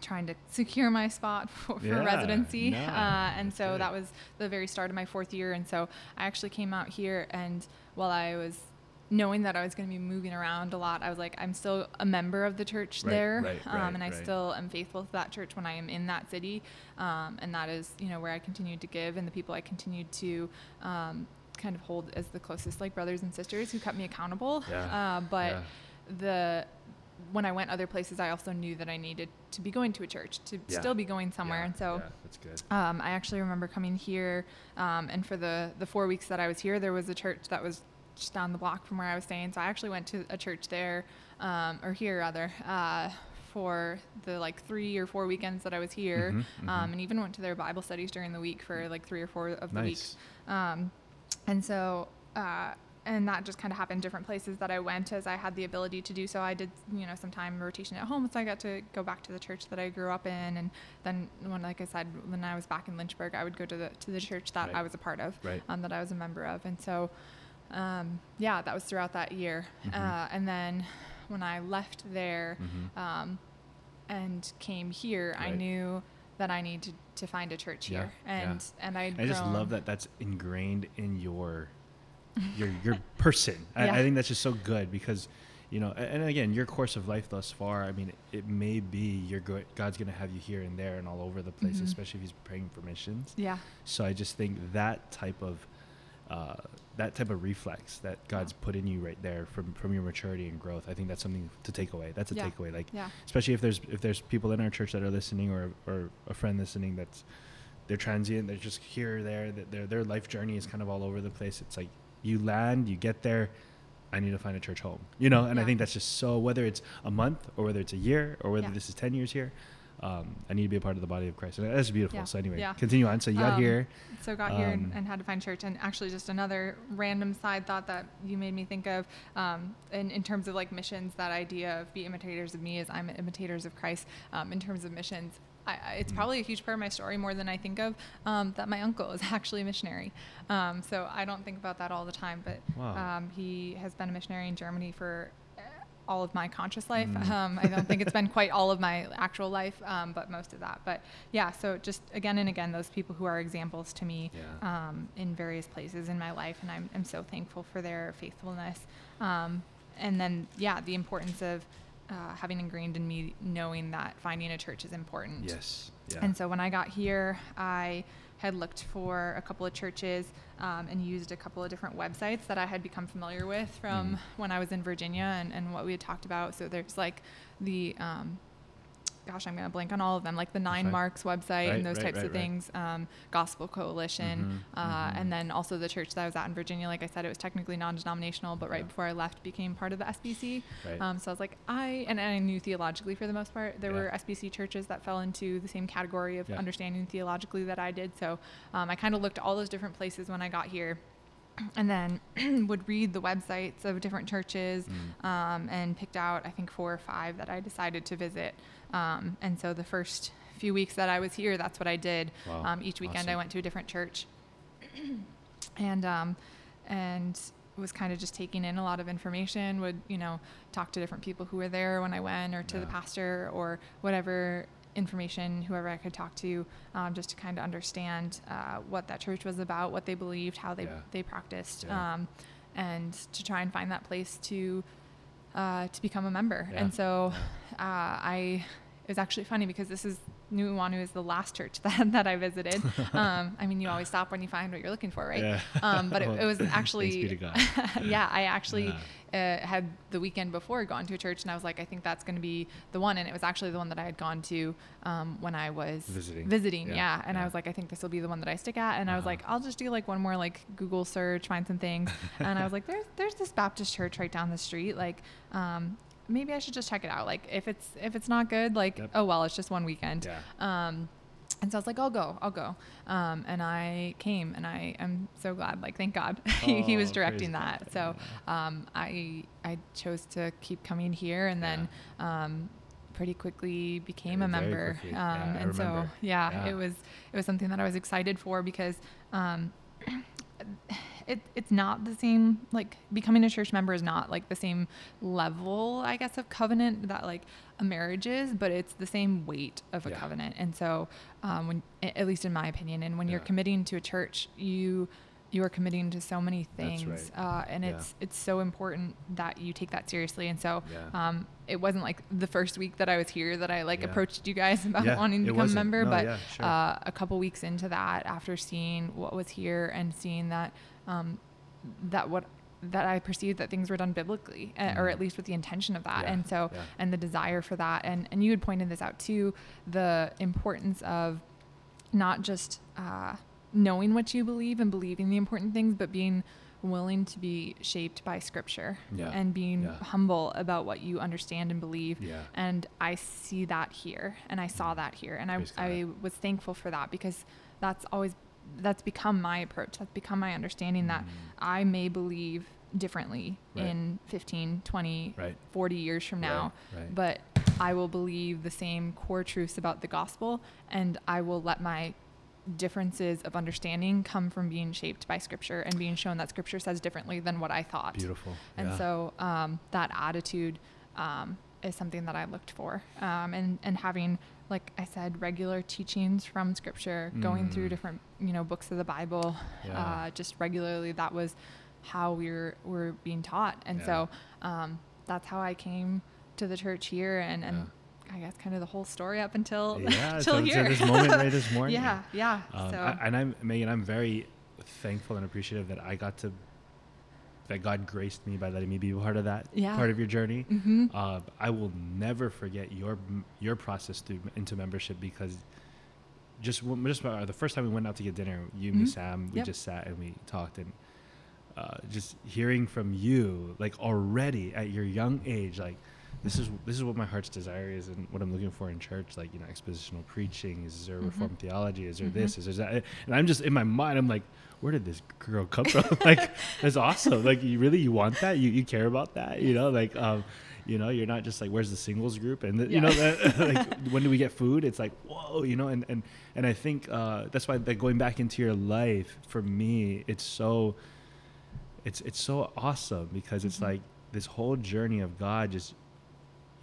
S2: Trying to secure my spot for, for
S1: Yeah,
S2: residency.
S1: no,
S2: uh, and so that was the very start of my fourth year. And so i actually came out here and while i was knowing that i was going to be moving around a lot i was like i'm still a member of the church
S1: Right,
S2: there
S1: right,
S2: um,
S1: right,
S2: and i still am faithful to that church when i am in that city. Um, and that is you know where i continued to give and the people i continued to um, kind of hold as the closest like brothers and sisters who kept me accountable.
S1: Yeah,
S2: uh, but
S1: yeah.
S2: the when I went other places, I also knew that I needed to be going to a church to
S1: Yeah.
S2: still be going somewhere.
S1: Yeah,
S2: and so
S1: yeah, that's good
S2: um, I actually remember coming here, um, and for the the four weeks that I was here, there was a church that was just down the block from where I was staying. So I actually went to a church there, um, or here rather, uh, for the like three or four weekends that I was here,
S1: Mhm, mhm.
S2: Um, and even went to their Bible studies during the week for like three or four of the
S1: nice
S2: weeks. Um, and so uh, and that just kind of happened different places that I went as I had the ability to do so. I did, you know, some time rotation at home, so I got to go back to the church that I grew up in, and then when, like I said, when I was back in Lynchburg, I would go to the to the church that
S1: Right.
S2: I was a part of,
S1: Right.
S2: um, that I was a member of, and so, um, yeah, that was throughout that year,
S1: Mhm.
S2: uh, and then when I left there,
S1: Mhm.
S2: um, and came here, I knew that I needed to find a church
S1: Yeah,
S2: here,
S1: yeah.
S2: and and I
S1: I just love that that's ingrained in your your your person. I,
S2: Yeah.
S1: I think that's just so good because you know, and again, your course of life thus far. I mean, it may be your go- God's going to have you here and there and all over the place,
S2: Mhm.
S1: especially if He's praying for missions.
S2: Yeah.
S1: So I just think that type of uh, that type of reflex that God's put in you right there from from your maturity and growth. I think that's something to take away. That's a
S2: Yeah.
S1: takeaway. Like
S2: Yeah.
S1: especially if there's if there's people in our church that are listening or or a friend listening that's they're transient they're just here or there that their their life journey is kind of all over the place it's like you land you get there i need to find a church home you know and i think that's just so whether it's a month or whether it's a year or whether
S2: Yeah.
S1: this is 10 years here um, i need to be a part of the body of christ and that's beautiful
S2: Yeah.
S1: so anyway
S2: Yeah.
S1: continue on so you got
S2: Um,
S1: here
S2: So got here and,
S1: Um,
S2: and had to find church. And actually, just another random side thought that you made me think of, um, in, in terms of like missions, that idea of be imitators of me as I'm imitators of Christ. Um, in terms of missions, I, it's
S1: Mm.
S2: probably a huge part of my story more than I think of. Um, that my uncle is actually a missionary. Um, so I don't think about that all the time, but
S1: Wow.
S2: um, he has been a missionary in Germany for uh, all of my conscious life.
S1: Mm.
S2: Um, I don't think it's been quite all of my actual life, um, but most of that. But yeah, so just again and again, those people who are examples to me
S1: Yeah.
S2: um, in various places in my life, and I'm, I'm so thankful for their faithfulness. Um, and then, yeah, the importance of uh, having ingrained in me knowing that finding a church is important.
S1: yes yeah
S2: And so when I got here, I had looked for a couple of churches um, and used a couple of different websites that I had become familiar with from
S1: Mhm.
S2: when I was in Virginia and, and what we had talked about. So there's like the, um, gosh, I'm going to blank on all of them, like the Nine
S1: fine.
S2: Marks website
S1: Right,
S2: and those
S1: right,
S2: types
S1: right,
S2: of
S1: right.
S2: things, um, Gospel Coalition,
S1: Mhm,
S2: uh,
S1: mhm.
S2: and then also the church that I was at in Virginia. Like I said, it was technically non-denominational, but right
S1: Yeah.
S2: before I left, became part of the SBC.
S1: Right.
S2: Um, so I was like, I and I knew theologically for the most part. There
S1: Yeah.
S2: were SBC churches that fell into the same category of
S1: Yeah.
S2: understanding theologically that I did. So um, I kind of looked at all those different places when I got here, and then would read the websites of different churches,
S1: Mm.
S2: um, and picked out I think four or five that I decided to visit. Um, and so the first few weeks that I was here, that's what I did.
S1: Wow.
S2: Um, each weekend I went to a different church, and um, and was kind of just taking in a lot of information. Would you know talk to different people who were there when I went, or to the pastor, or whatever information whoever I could talk to, um, just to kind of understand uh, what that church was about, what they believed, how they
S1: Yeah.
S2: they practiced,
S1: Yeah.
S2: um, and to try and find that place to uh, to become a member.
S1: Yeah.
S2: And so uh, I it was actually funny because this is New Nuuanu is the last church that, that I visited. Um, I mean, you always stop when you find what you're looking for, right?
S1: Yeah.
S2: Um, but it,
S1: Well,
S2: it was actually,
S1: be to God.
S2: yeah, I actually
S1: Yeah.
S2: uh, had the weekend before gone to a church, and I was like, I think that's going to be the one, and it was actually the one that I had gone to um, when I was
S1: Visiting.
S2: Visiting,
S1: Yeah,
S2: yeah. And I was like, I think this will be the one that I stick at, and I was
S1: Uh-huh.
S2: like, I'll just do like one more like Google search, find some things, and I was like, there's there's this Baptist church right down the street, like. Maybe I should just check it out. Like, if it's if it's not good, like,
S1: Yep.
S2: oh well, it's just one weekend.
S1: Yeah.
S2: Um, and so I was like, I'll go, I'll go. Um, and I came, and I am so glad. Like, thank God, he, he was
S1: Oh,
S2: directing that.
S1: God.
S2: So um, I I chose to keep coming here, and then um, pretty quickly became
S1: Yeah,
S2: a member. Um,
S1: Yeah,
S2: and so yeah,
S1: Yeah.
S2: it was it was something that I was excited for because. Um, it, it's not the same like becoming a church member is not like the same level i guess of covenant that like a marriage is but it's the same weight of a
S1: Yeah.
S2: covenant and so um, when at least in my opinion and when you're committing to a church you you are committing to so many things
S1: right.
S2: uh, and
S1: Yeah.
S2: it's it's so important that you take that seriously and so
S1: Yeah.
S2: um, it wasn't like the first week that i was here that i like
S1: Yeah.
S2: approached you guys about
S1: Yeah,
S2: wanting to become a member
S1: No,
S2: but
S1: yeah, sure.
S2: uh, a couple weeks into that after seeing what was here and seeing that um, that what that I perceived that things were done biblically, uh, or
S1: Mhm.
S2: at least with the intention of that,
S1: Yeah,
S2: and so
S1: yeah.
S2: and the desire for that, and and you had pointed this out too, the importance of not just uh, knowing what you believe and believing the important things, but being willing to be shaped by Scripture
S1: Yeah,
S2: and being
S1: yeah.
S2: humble about what you understand and believe.
S1: Yeah.
S2: And I see that here, and I saw that here, and I
S1: God.
S2: I was thankful for that because that's always that's become my approach. That's become my understanding that
S1: Mm.
S2: I may believe differently
S1: Right.
S2: in 15, 20,
S1: Right.
S2: 40 years from now.
S1: Right.
S2: But I will believe the same core truths about the gospel and I will let my differences of understanding come from being shaped by scripture and being shown that scripture says differently than what I thought.
S1: Beautiful.
S2: And
S1: yeah.
S2: so um, that attitude um, is something that I looked for. Um, and, and having, like I said, regular teachings from scripture, going through
S1: Mm.
S2: different, you know, books of the Bible,
S1: Yeah.
S2: uh, just regularly, that was how we were, were being taught. And
S1: Yeah.
S2: so um, that's how I came to the church here and, and I guess kind of the whole story up until,
S1: yeah, to
S2: here.
S1: this moment right this morning.
S2: yeah, yeah.
S1: Um,
S2: so
S1: I, and I'm Megan. I'm very thankful and appreciative that I got to that God graced me by letting me be part of that
S2: Yeah.
S1: part of your journey.
S2: hmm
S1: Uh, I will never forget your your process through into membership because just just uh, the first time we went out to get dinner, you, me,
S2: Mhm.
S1: Sam, we
S2: Yep.
S1: just sat and we talked and uh, just hearing from you, like already at your young age, like this is this is what my heart's desire is and what I'm looking for in church, like you know, expositional preaching. Is there
S2: Mhm.
S1: reformed theology? Is there
S2: Mhm.
S1: this? Is there that? And I'm just in my mind, I'm like, where did this girl come from? like that's awesome. Like you really you want that? You you care about that? You know, like um, you know, you're not just like where's the singles group and the, you know,
S2: Yeah.
S1: that, like when do we get food? It's like whoa, you know, and and and I think uh, that's why like going back into your life for me, it's so it's it's so awesome because it's
S2: Mhm.
S1: like this whole journey of God just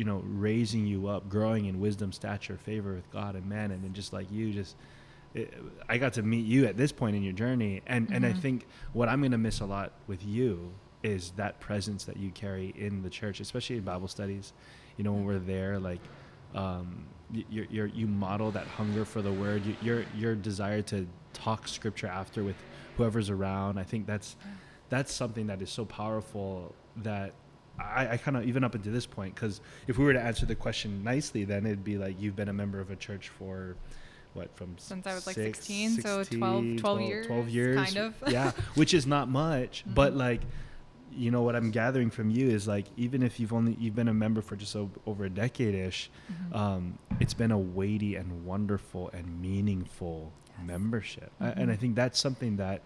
S1: you know raising you up growing in wisdom stature favor with god and man and then just like you just it, i got to meet you at this point in your journey and and i
S2: Mhm.
S1: think what i'm going to miss a lot with you is that presence that you carry in the church especially in bible studies. You know when we're there like um you're, you're you model that hunger for the word. You, your your desire to talk scripture after with whoever's around. I think that's that's something that is so powerful that I, I kind of even up until this point because if we were to answer the question nicely, then it'd be like you've been a member of a church for what from
S2: Since I was, like,
S1: six-
S2: 16, so 12 12 years,
S1: 12 years,
S2: kind of.
S1: yeah, which is not much, but
S2: Mhm.
S1: like you know what I'm gathering from you is like even if you've only you've been a member for just o- over a decade ish,
S2: Mhm.
S1: um, it's been a weighty and wonderful and meaningful
S2: Yes.
S1: membership, A- and I
S2: Mhm.
S1: think that's something that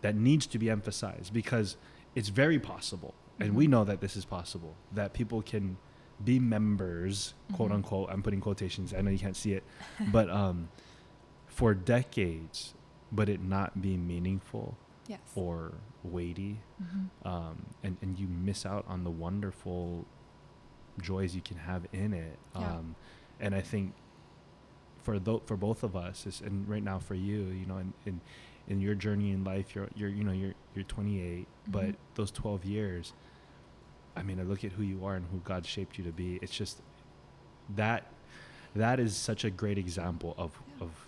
S1: that needs to be emphasized because it's very possible, and we know that this is possible that people can be members, quote
S2: Mhm.
S1: unquote. I'm putting quotations. I know you can't see it, but um, for decades, but it not be meaningful
S2: yes.
S1: or weighty,
S2: Mhm.
S1: um, and and you miss out on the wonderful joys you can have in it.
S2: Yeah.
S1: Um, and I think for tho- for both of us, is, and right now for you, you know, in, in in your journey in life, you're you're you know you're you're 28, but
S2: Mhm.
S1: those 12 years, I mean, I look at who you are and who God shaped you to be. It's just that that is such a great example of
S2: Yeah.
S1: of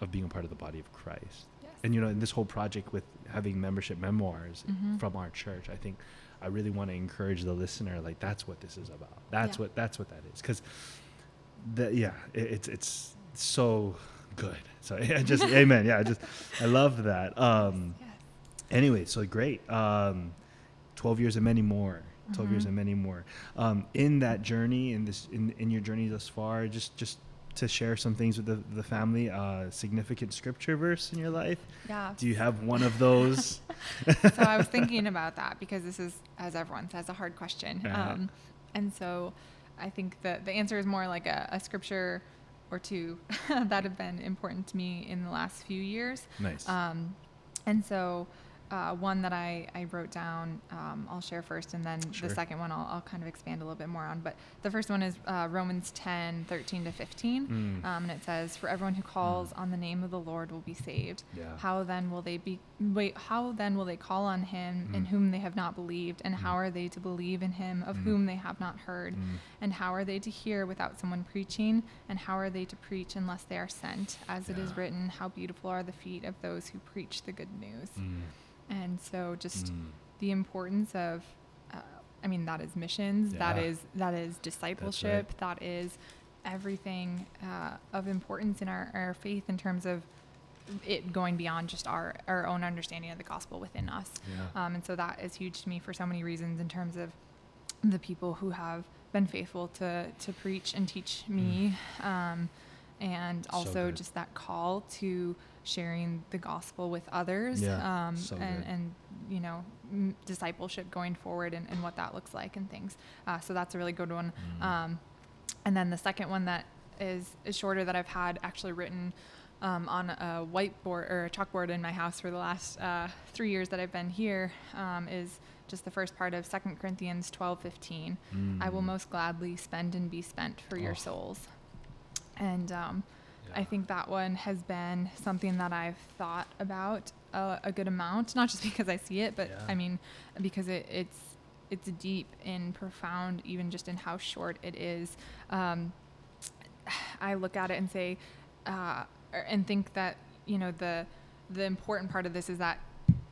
S1: of being a part of the body of Christ
S2: Yes.
S1: and you know in this whole project with having membership memoirs
S2: Mhm.
S1: from our church i think i really want to encourage the listener like that's what this is about that's
S2: Yeah.
S1: what that's what that is because the yeah it, it's it's so good so yeah just amen yeah I just i love that um
S2: yes.
S1: anyway so great um 12 years and many more 12 years
S2: Mhm.
S1: and many more um in that journey in this in in your journey thus far just just to share some things with the, the family uh significant scripture verse in your life
S2: Yeah.
S1: do you have one of those
S2: so I was thinking about that because this is, as everyone says, a hard question.
S1: Uh-huh.
S2: Um, and so I think that the answer is more like a, a scripture or two that have been important to me in the last few years.
S1: nice
S2: Um, and so uh, one that I, I wrote down, um, I'll share first, and then
S1: Sure.
S2: the second one I'll, I'll kind of expand a little bit more on. But the first one is uh, Romans 10, 13 to 15.
S1: Mm.
S2: Um, and it says, For everyone who calls on the name of the Lord will be saved.
S1: Yeah.
S2: How then will they be wait, how then will they call on him in
S1: Mm.
S2: whom they have not believed? And how
S1: Mm.
S2: are they to believe in him of
S1: Mm.
S2: whom they have not heard?
S1: Mm.
S2: And how are they to hear without someone preaching? And how are they to preach unless they are sent? As it is written, How beautiful are the feet of those who preach the good news.
S1: Mm.
S2: And so just
S1: Mm.
S2: the importance of uh, I mean that is missions, that
S1: Yeah.
S2: is that is discipleship, that is everything uh, of importance in our, our faith in terms of it going beyond just our, our own understanding of the gospel within us.
S1: Yeah.
S2: Um, and so that is huge to me for so many reasons in terms of the people who have been faithful to, to preach and teach me. Um, and
S1: Mm. So
S2: also just that call to sharing the gospel with others
S1: Yeah,
S2: um,
S1: so
S2: and, and you know m- discipleship going forward and, and what that looks like and things uh, so that's a really good one
S1: Mm.
S2: um, and then the second one that is, is shorter that i've had actually written um, on a whiteboard or a chalkboard in my house for the last uh, three years that i've been here um, is just the first part of 2 corinthians 12 15 i will
S1: Mm.
S2: most gladly spend and be spent for your
S1: Oh.
S2: souls and um, I think that one has been something that I've thought about a, a good amount, not just because I see it, but
S1: Yeah.
S2: I mean because it, it's it's deep and profound, even just in how short it is. Um, I look at it and say, uh, or- and think that you know the the important part of this is that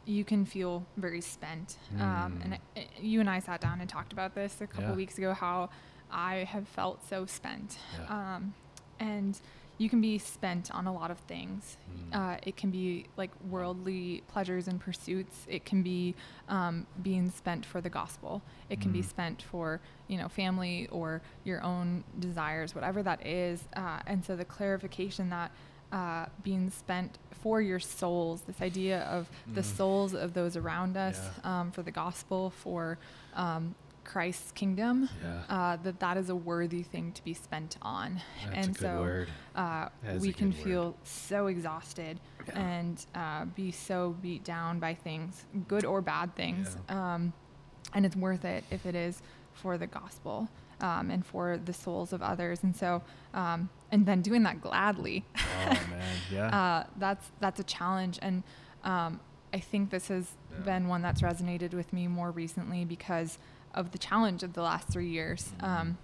S2: you can feel very spent. Um, and
S1: Mm.
S2: it, you and I sat down and talked about this a couple
S1: Yeah.
S2: weeks ago. How I have felt so spent.
S1: Yeah.
S2: Um, and you can be spent on a lot of things.
S1: Mm.
S2: Uh, it can be like worldly pleasures and pursuits. It can be um, being spent for the gospel. It can be
S1: Mm.
S2: spent for you know family or your own desires, whatever that is. Uh, and so the clarification that uh, being spent for your souls, this idea of the
S1: Mm.
S2: souls of those around us,
S1: Yeah.
S2: um, for the gospel, for um, Christ's kingdom,
S1: Yeah.
S2: uh, that that is a worthy thing to be spent on.
S1: That's
S2: and so. Uh, we can
S1: good word.
S2: feel so exhausted
S1: Yeah.
S2: and uh, be so beat down by things, good or bad things. Um, and it's worth it if it is for the gospel um, and for the souls of others. And so, um, and then doing that gladly.
S1: Oh man, yeah.
S2: uh, that's that's a challenge, and um, I think this has
S1: Yeah.
S2: been one that's resonated with me more recently because of the challenge of the last three years.
S1: Mhm.
S2: Um,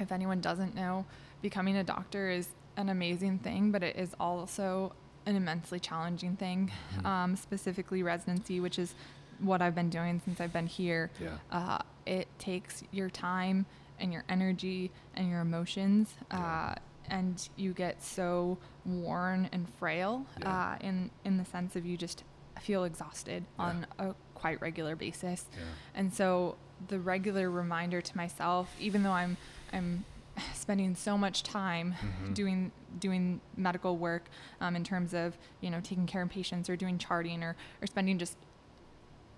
S2: if anyone doesn't know, becoming a doctor is an amazing thing, but it is also an immensely challenging thing.
S1: Mhm.
S2: Um, specifically, residency, which is what I've been doing since I've been here.
S1: Yeah.
S2: Uh, it takes your time and your energy and your emotions,
S1: Yeah.
S2: uh, and you get so worn and frail
S1: Yeah.
S2: uh, in in the sense of you just feel exhausted
S1: Yeah.
S2: on a quite regular basis. And so the regular reminder to myself, even though I'm I'm spending so much time
S1: Mhm.
S2: doing doing medical work um, in terms of you know taking care of patients or doing charting or or spending just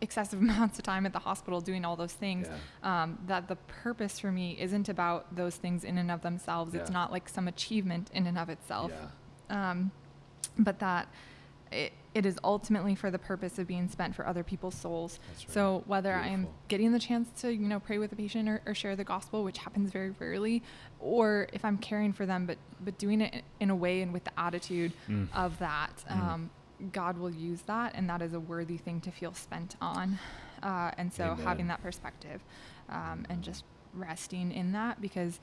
S2: excessive amounts of time at the hospital doing all those things
S1: Yeah.
S2: um, that the purpose for me isn't about those things in and of themselves it's not like some achievement in and of itself
S1: Yeah.
S2: um, but that it, it is ultimately for the purpose of being spent for other people's souls.
S1: Right.
S2: So whether I'm getting the chance to you know pray with a patient or, or share the gospel, which happens very rarely, or if I'm caring for them, but but doing it in a way and with the attitude
S1: Mm.
S2: of that,
S1: Mm.
S2: God will use that, and that is a worthy thing to feel spent on. Uh, and so
S1: Amen.
S2: having that perspective, um, and just resting in that because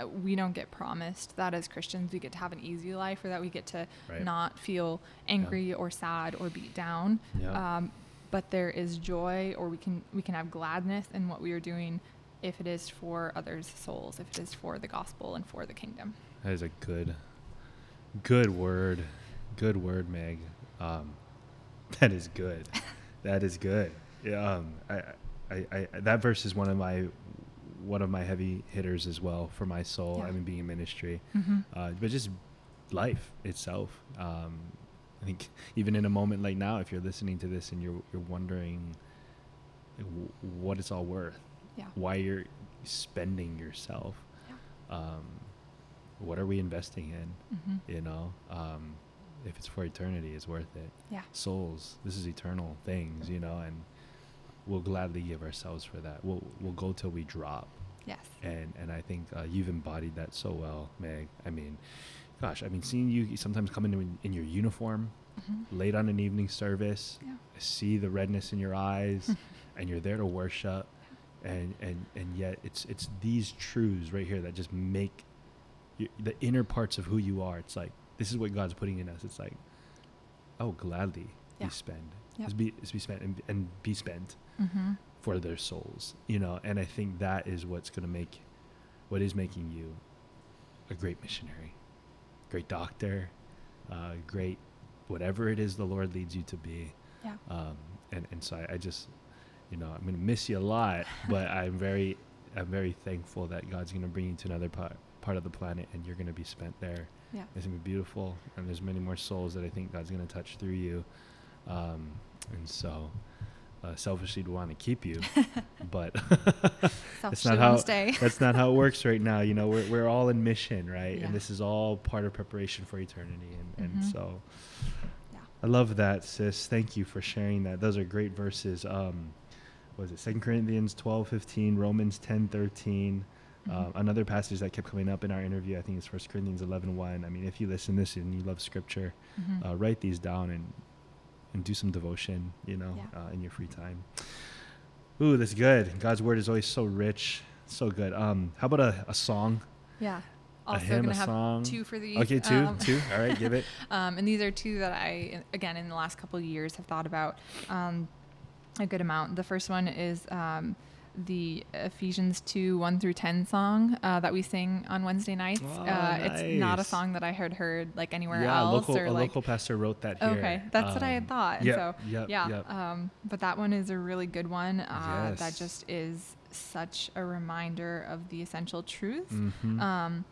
S2: uh, we don't get promised that as Christians we get to have an easy life or that we get to
S1: Right.
S2: not feel angry or sad or beat down.
S1: Yeah.
S2: Um, but there is joy or we can we can have gladness in what we are doing if it is for others' souls, if it is for the gospel and for the kingdom.
S1: That is a good, good word. Good word, Meg. Um, that is good. that is good. Yeah, um, I, I, I, that verse is one of my, one of my heavy hitters as well for my soul.
S2: Yeah.
S1: I mean, being in ministry,
S2: Mm-hmm.
S1: uh, but just life itself. Um, I think even in a moment like now, if you're listening to this and you're you're wondering w- what it's all worth,
S2: Yeah.
S1: why you're spending yourself,
S2: Yeah.
S1: um, what are we investing in?
S2: Mm-hmm.
S1: You know, um, if it's for eternity, it's worth it.
S2: Yeah.
S1: Souls, this is eternal things, you know, and we'll gladly give ourselves for that. We'll we'll go till we drop,
S2: Yes.
S1: and and I think uh, you've embodied that so well, Meg. I mean, gosh, I mean, seeing you sometimes come in in your uniform
S2: Mm-hmm.
S1: late on an evening service,
S2: Yeah.
S1: See the redness in your eyes, and you're there to worship, and and and yet it's it's these truths right here that just make you, the inner parts of who you are. It's like this is what God's putting in us. It's like, oh, gladly
S2: Yeah.
S1: be spent,
S2: Yep.
S1: Be be spent and, and be spent
S2: Mm-hmm.
S1: for their souls, you know. And I think that is what's going to make, what is making you, a great missionary, great doctor, uh, great, whatever it is the Lord leads you to be.
S2: Yeah.
S1: Um, and and so I, I just, you know, I'm gonna miss you a lot, but I'm very, I'm very thankful that God's gonna bring you to another part part of the planet, and you're gonna be spent there
S2: Yeah.
S1: It's gonna be beautiful, and there's many more souls that I think God's gonna touch through you. Um, and so, uh, selfishly, we want to keep you, but that's not how that's not how it works right now. You know, we're we're all in mission, right?
S2: Yeah.
S1: And this is all part of preparation for eternity, and and
S2: Mhm.
S1: so.
S2: Yeah.
S1: I love that, sis. Thank you for sharing that. Those are great verses. Um, was it Second Corinthians twelve fifteen, Romans ten thirteen.
S2: Mhm.
S1: Um, another passage that kept coming up in our interview, I think is First Corinthians 11 1. I mean, if you listen to this and you love scripture,
S2: Mhm.
S1: uh, write these down and and do some devotion, you know,
S2: Yeah.
S1: uh, in your free time. Ooh, that's good. God's word is always so rich, so good. Um, how about a, a song?
S2: yeah.
S1: a
S2: Also
S1: hymn,
S2: gonna
S1: a
S2: have
S1: song?
S2: two for these.
S1: Okay, two,
S2: um,
S1: two. All right, give it.
S2: Um, and these are two that I, again, in the last couple of years have thought about um, a good amount. The first one is um, the Ephesians 2 1 through 10 song uh, that we sing on Wednesday nights.
S1: Oh,
S2: uh, It's not a song that I had heard like anywhere
S1: yeah,
S2: else
S1: local,
S2: or
S1: a
S2: like.
S1: local pastor wrote that here.
S2: Okay, that's what I had
S1: Um,
S2: thought.
S1: Yep,
S2: so,
S1: yep,
S2: yeah,
S1: yep.
S2: Um, but that one is a really good one. Uh, That just is such a reminder of the essential truth
S1: Mhm.
S2: um,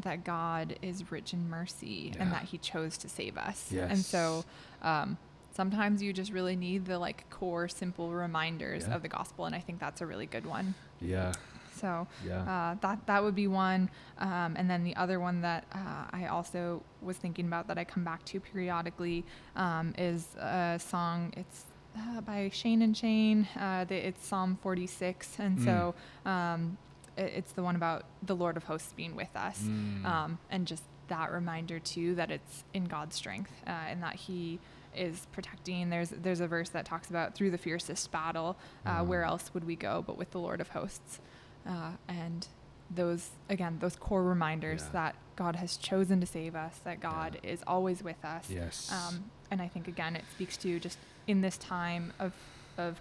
S2: that God is rich in mercy
S1: Yeah.
S2: and that He chose to save us. And so um, sometimes you just really need the like core, simple reminders
S1: Yeah.
S2: of the gospel, and I think that's a really good one.
S1: yeah,
S2: So
S1: yeah.
S2: uh, that that would be one, um, and then the other one that uh, I also was thinking about that I come back to periodically um, is a song. It's uh, by Shane and Shane. Uh, the, it's Psalm 46, and so um, it, it's the one about the Lord of Hosts being with us,
S1: Mm.
S2: um, and just that reminder too that it's in God's strength uh, and that He is protecting. There's there's a verse that talks about through the fiercest battle, uh, where
S1: Mm.
S2: else would we go but with the Lord of Hosts? Uh, and those again, those core reminders
S1: Yeah.
S2: that God has chosen to save us, that God is always with us.
S1: yes.
S2: Um, and I think again, it speaks to just in this time of of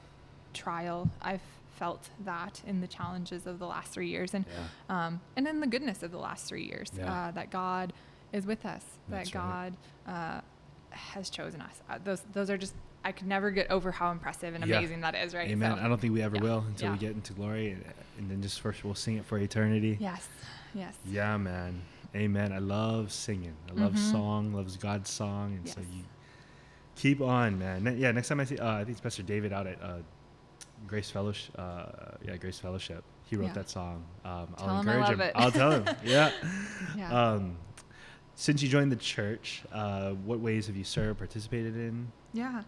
S2: trial, I've felt that in the challenges of the last three years, and
S1: yeah.
S2: um, and in the goodness of the last three years,
S1: Yeah.
S2: uh, that God is with us,
S1: That's
S2: that
S1: right.
S2: God uh, has chosen us. Uh, those those are just I could never get over how impressive and
S1: Yeah.
S2: amazing that is, right?
S1: Amen.
S2: So-
S1: I don't think we ever
S2: yeah,
S1: will until we get into glory, and, and then just first we'll sing it for eternity.
S2: Yes, yes.
S1: Yeah, man. Amen. I love singing. I love
S2: Mhm.
S1: song. Loves God's song, and so you keep on, man. Yeah. Next time I see, uh, I think it's Pastor David out at uh, Grace Fellowship. Uh, yeah, Grace Fellowship. He wrote
S2: Yeah.
S1: that song. Um, I'll
S2: him I
S1: encourage
S2: love
S1: him.
S2: it.
S1: I'll tell him. Yeah.
S2: Yeah.
S1: Um, since you joined the church, uh, what ways have you served, participated in?
S2: Yeah.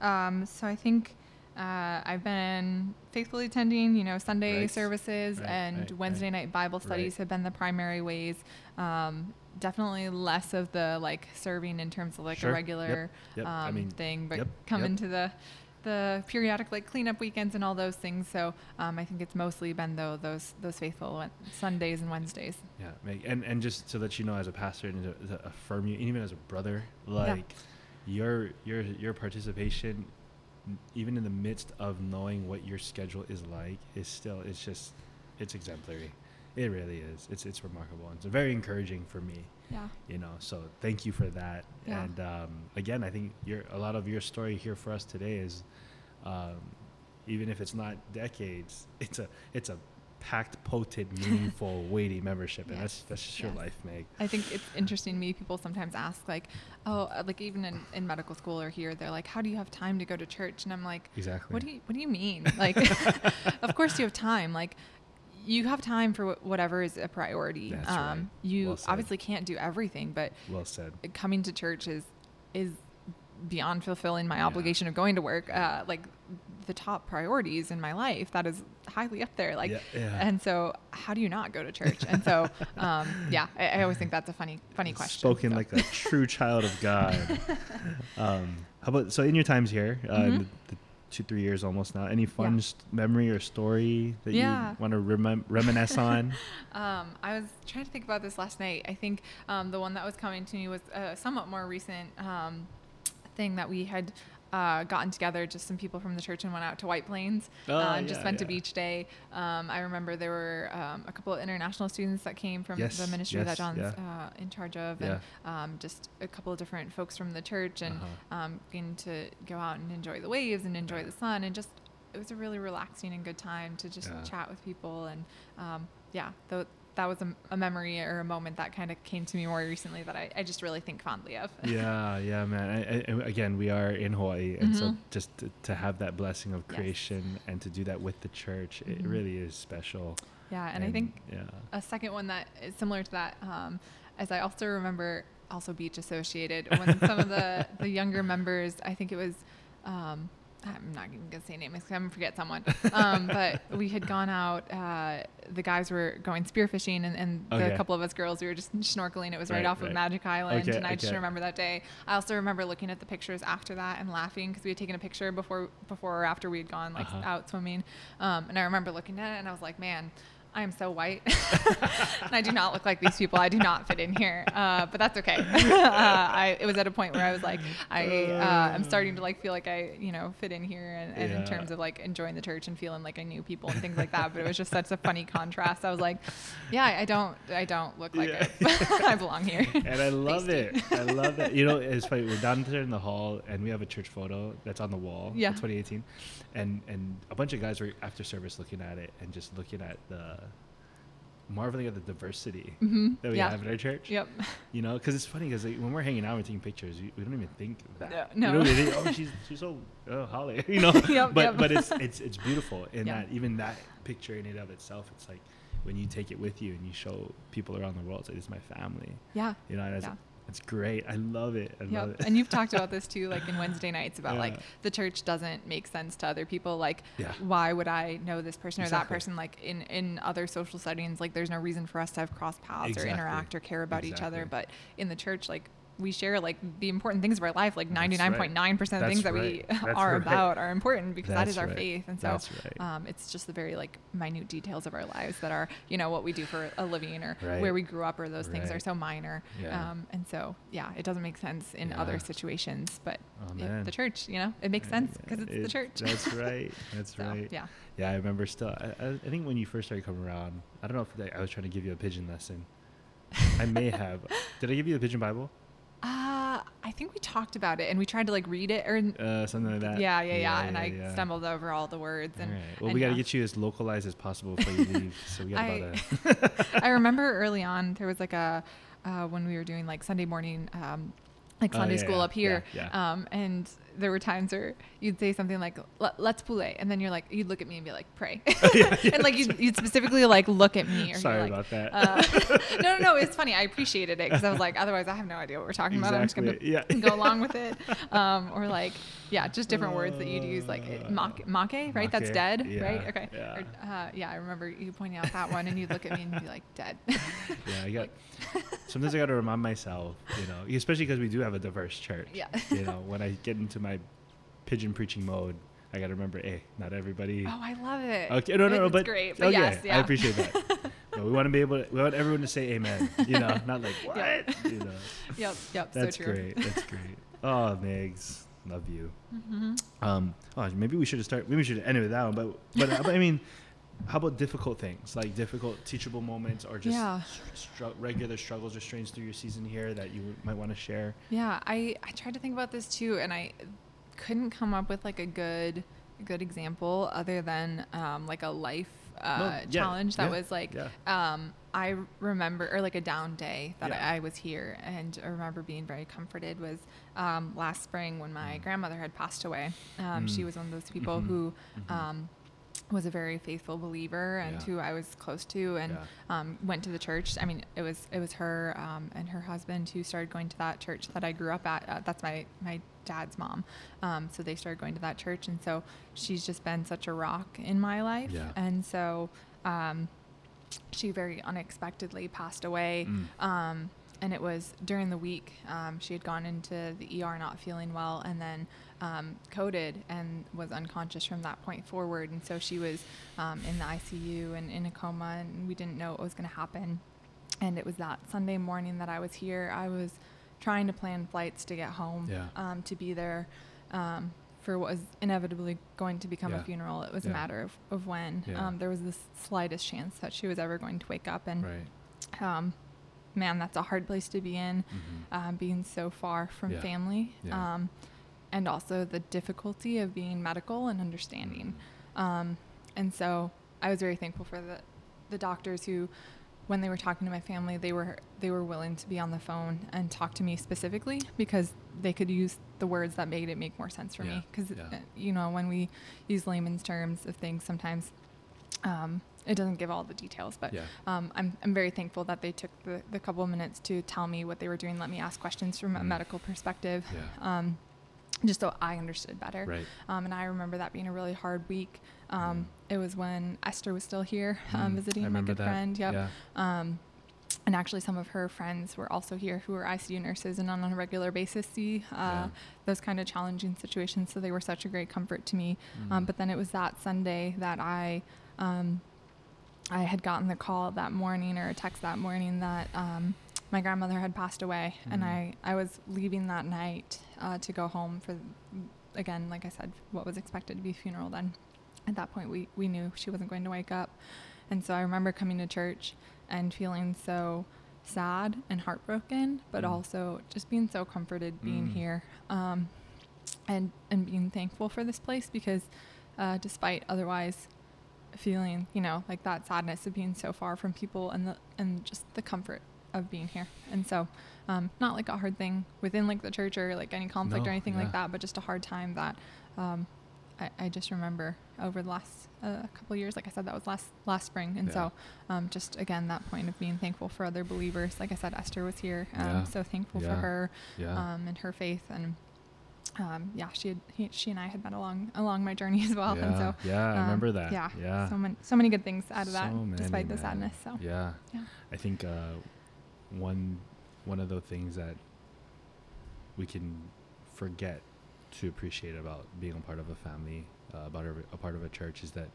S2: Um, so I think uh, I've been faithfully attending, you know, Sunday
S1: Right.
S2: services
S1: Right,
S2: and
S1: right,
S2: Wednesday night Bible studies have been the primary ways. Um, definitely less of the like serving in terms of like
S1: Sure.
S2: a regular
S1: Yep.
S2: um,
S1: I mean,
S2: thing, but
S1: yep,
S2: coming
S1: yep.
S2: to the the periodic like cleanup weekends and all those things. So um, I think it's mostly been though those those faithful Sundays and Wednesdays.
S1: Yeah, and and just to let you know, as a pastor and to, affirm you, and even as a brother, like your your your participation, even in the midst of knowing what your schedule is like, is still it's just it's exemplary. It really is. It's it's remarkable. and It's very encouraging for me.
S2: Yeah.
S1: You know, so thank you for that.
S2: Yeah.
S1: And um, again, I think your a lot of your story here for us today is, um, even if it's not decades, it's a it's a packed, potent, meaningful, weighty membership, and that's
S2: Yes,
S1: that's just your life, Meg.
S2: I think it's interesting to me. People sometimes ask, like, oh, uh, like even in, in medical school or here, they're like, how do you have time to go to church? And I'm like,
S1: Exactly.
S2: what do you what do you mean? Like, of course you have time. Like, you have time for whatever is a priority.
S1: That's
S2: um,
S1: right.
S2: You
S1: Well
S2: obviously can't do everything, but
S1: Well said.
S2: coming to church is is beyond fulfilling my
S1: Yeah.
S2: obligation of going to work. Uh, like the top priorities in my life, that is highly up there. Like,
S1: Yeah, yeah.
S2: and so how do you not go to church? And so, um, yeah, I, I always think that's a funny, funny question.
S1: Spoken
S2: so.
S1: like a true child of God. Um, how about so in your times here, uh, in
S2: Mhm.
S1: the, the two three years almost now, any fun
S2: Yeah.
S1: st- memory or story that
S2: Yeah.
S1: you want to remem- reminisce on?
S2: Um, I was trying to think about this last night. I think um, the one that was coming to me was a somewhat more recent um, thing that we had uh, gotten together, just some people from the church, and went out to White Plains.
S1: Oh,
S2: uh, and just
S1: yeah,
S2: went to
S1: yeah.
S2: beach day. Um, I remember there were um, a couple of international students that came from
S1: Yes,
S2: the ministry
S1: yes,
S2: that John's
S1: yeah.
S2: uh, in charge of,
S1: Yeah.
S2: and um, just a couple of different folks from the church, and
S1: Uh-huh.
S2: um, getting to go out and enjoy the waves and enjoy
S1: Yeah.
S2: the sun, and just it was a really relaxing and good time to just
S1: Yeah.
S2: chat with people and um, yeah, th- that was a, a memory or a moment that kind of came to me more recently that I, I just really think fondly of.
S1: yeah, yeah, man. I, I, again, we are in Hawaii, and so
S2: Mhm.
S1: just to, to have that blessing of
S2: Yes.
S1: creation and to do that with the church, it
S2: Mhm.
S1: really is special.
S2: Yeah, and, I think
S1: yeah,
S2: a second one that is similar to that, um, as I also remember, also beach associated. When some of the the younger members, I think it was, um, I'm not even gonna say names because I'm gonna forget someone. Um, but we had gone out. Uh, the guys were going spearfishing, and, and the couple of us girls we were just snorkeling. It was right,
S1: Right,
S2: off of. Magic Island,
S1: Okay,
S2: and I just remember that day. I also remember looking at the pictures after that and laughing because we had taken a picture before before or after we had gone like
S1: Uh-huh.
S2: out swimming. Um, and I remember looking at it and I was like, man. I am so white, and I do not look like these people. I do not fit in here, uh, but that's okay. uh, I, it was at a point where I was like, I uh, am starting to like feel like I, you know, fit in here, and, and in terms of like enjoying the church and feeling like I knew people and things like that. But it was just such a funny contrast. I was like, yeah, I don't, I don't look like
S1: Yeah.
S2: I, I belong here.
S1: and I love it. I love that. You know, it's funny. We're down there in the hall, and we have a church photo that's on the wall.
S2: Yeah.
S1: 2018, and and a bunch of guys were after service looking at it and just looking at the marveling at the diversity
S2: Mhm.
S1: that we
S2: Yeah.
S1: have in our church.
S2: Yep.
S1: You know, because it's funny because like, when we're hanging out and taking pictures, we, we don't even think that.
S2: No.
S1: You know, think, oh, she's she's so oh, Holly. You know.
S2: Yep,
S1: but
S2: yep.
S1: but it's it's it's beautiful in
S2: Yeah.
S1: that even that picture in and of itself, it's like when you take it with you and you show people around the world, it's like this is my family.
S2: Yeah.
S1: You know, and it's,
S2: Yeah.
S1: It's great. I love it. I love it.
S2: And you've talked about this too, like in Wednesday nights, about like the church doesn't make sense to other people. Like,
S1: Yeah.
S2: why would I know this person or that person? Like in in other social settings, like there's no reason for us to have cross paths
S1: Exactly.
S2: or interact or care about each other. But in the church, like we share like the important things of our life. Like ninety nine point nine percent of
S1: That's
S2: things that we
S1: That's
S2: are
S1: right.
S2: about are important because that
S1: That's
S2: our
S1: right.
S2: faith. And so
S1: right.
S2: um, it's just the very like minute details of our lives that are you know what we do for a living or
S1: Right.
S2: where we grew up or those things are so minor.
S1: Yeah.
S2: Um, and so yeah, it doesn't make sense in
S1: Yeah.
S2: other situations, but it- the church, you know, it makes sense because it's the church.
S1: That's right. That's
S2: So,
S1: right.
S2: Yeah.
S1: Yeah, I remember still. I, I, I think when you first started coming around, I don't know if I was trying to give you a pidgin lesson. I may have. Did I give you the pidgin Bible?
S2: Uh, I think we talked about it and we tried to like read it or
S1: Uh, something like that.
S2: yeah, yeah, yeah, and I
S1: yeah.
S2: stumbled over all the words
S1: All
S2: and.
S1: right. Well,
S2: and
S1: we got to
S2: yeah.
S1: get you as localized as possible before you leave. So we got about a.
S2: I remember early on there was like a uh, when we were doing like Sunday morning um, like
S1: Oh,
S2: Sunday
S1: yeah,
S2: school
S1: yeah,
S2: up here,
S1: yeah, yeah.
S2: Um, and there were times where you'd say something like "Let- "Let's pule," and then you're like you'd look at me and be like "Pray,"
S1: yeah,
S2: and like you'd, you'd specifically like look at me. Or
S1: Sorry
S2: like,
S1: about that.
S2: Uh, no, no, no. It's funny. I appreciated it because I was like, otherwise, I have no idea what we're talking about. I'm just gonna
S1: yeah.
S2: go along with it, um, or like, yeah, just different words that you'd use, like make, make, right? That's dead,
S1: Uh, yeah,
S2: right? Okay.
S1: yeah.
S2: Or, uh, yeah, I remember you pointing out that one, and you'd look at me and be like, dead.
S1: yeah, I got. Sometimes I got to remind myself, you know, especially because we do have a diverse church.
S2: Yeah.
S1: You know, when I get into my pidgin preaching mode, I got to remember, hey, not everybody.
S2: oh, I love it.
S1: Okay, no, no, no,
S2: It's
S1: but
S2: great.
S1: oh,
S2: But yes,
S1: yeah. I appreciate that. No, we want to be able to. We want everyone to say amen. You know, not like what.
S2: Yeah.
S1: You know,
S2: Yep, yep.
S1: that's
S2: so true.
S1: great. That's great. Oh, Megs, love you.
S2: hmm
S1: Um, oh, maybe we should have started. Maybe we should end it with that one. But but, but I mean, how about difficult things like difficult teachable moments or just
S2: Yeah.
S1: stru- regular struggles or strains through your season here that you might want to share?
S2: Yeah, I I tried to think about this too, and I couldn't come up with like a good good example other than um, like a life uh,
S1: No, yeah,
S2: challenge that
S1: yeah,
S2: was like
S1: yeah.
S2: um, I remember or like a down day that. I, I was here, and I remember being very comforted was um, last spring when my
S1: Mm.
S2: grandmother had passed away. Um, She
S1: Mm.
S2: was one of those people
S1: Mhm.
S2: who.
S1: Mhm.
S2: Um, was a very faithful believer and who I was close to and um, went to the church. I mean, it was it was her um, and her husband who started going to that church that I grew up at. Uh, that's my my dad's mom. Um, so they started going to that church, and so she's just been such a rock in my life.
S1: Yeah.
S2: And so um, she very unexpectedly passed away.
S1: Mm.
S2: Um, and it was during the week. Um, she had gone into the ER not feeling well, and then um, coded and was unconscious from that point forward. And so she was um, in the ICU and in a coma, and we didn't know what was going to happen. And it was that Sunday morning that I was here. I was trying to plan flights to get home
S1: Yeah.
S2: um, to be there um, for what was inevitably going to become
S1: Yeah.
S2: a funeral. It was
S1: Yeah.
S2: a matter of, of when. Um, there was the slightest chance that she was ever going to wake up. And
S1: Right.
S2: um, man, that's a hard place to be in,
S1: Mhm.
S2: um, being so far from family, um, and also the difficulty of being medical and understanding.
S1: Mhm.
S2: Um, and so I was very thankful for the the doctors who when they were talking to my family, they were they were willing to be on the phone and talk to me specifically because they could use the words that made it make more sense for
S1: Yeah,
S2: me. Because
S1: yeah.
S2: you know when we use layman's terms of things, sometimes um, it doesn't give all the details. But
S1: Yeah.
S2: um, I'm I'm very thankful that they took the, the couple of minutes to tell me what they were doing, let me ask questions from a
S1: Mm.
S2: medical perspective. Um, just so I understood better.
S1: Right.
S2: Um, and I remember that being a really hard week. Um, It was when Esther was still here um,
S1: Mm,
S2: visiting my good
S1: that.
S2: friend. Yep.
S1: Yeah.
S2: Um, and actually, some of her friends were also here who were ICU nurses and on a regular basis see uh,
S1: Yeah.
S2: those kind of challenging situations. So they were such a great comfort to me. Um,
S1: Mm.
S2: but then it was that Sunday that I. Um, I had gotten the call that morning or a text that morning that um, my grandmother had passed away, and
S1: Mm.
S2: I, I was leaving that night uh, to go home for, again, like I said, what was expected to be a funeral. Then, at that point, we we knew she wasn't going to wake up, and so I remember coming to church and feeling so sad and heartbroken, but
S1: Mm.
S2: also just being so comforted being
S1: Mm.
S2: here, um, and and being thankful for this place because, uh, despite otherwise feeling, you know, like that sadness of being so far from people and the and just the comfort of being here. And so, um, not like a hard thing within like the church or like any conflict
S1: No,
S2: or anything
S1: yeah.
S2: like that, but just a hard time that um, I, I just remember over the last uh, couple of years. Like I said, that was last last spring, and
S1: Yeah.
S2: so um, just again that point of being thankful for other believers. Like I said, Esther was here, um,
S1: Yeah.
S2: so thankful
S1: Yeah.
S2: for her um, and her faith and. Um, yeah, she had he, she and I had met along along my journey as well, and so
S1: yeah, I
S2: um,
S1: remember that.
S2: Yeah,
S1: Yeah.
S2: so many so many good things out of that,
S1: many,
S2: despite the sadness. So
S1: Yeah.
S2: yeah.
S1: I think uh, one one of the things that we can forget to appreciate about being a part of a family, uh, about a, a part of a church, is that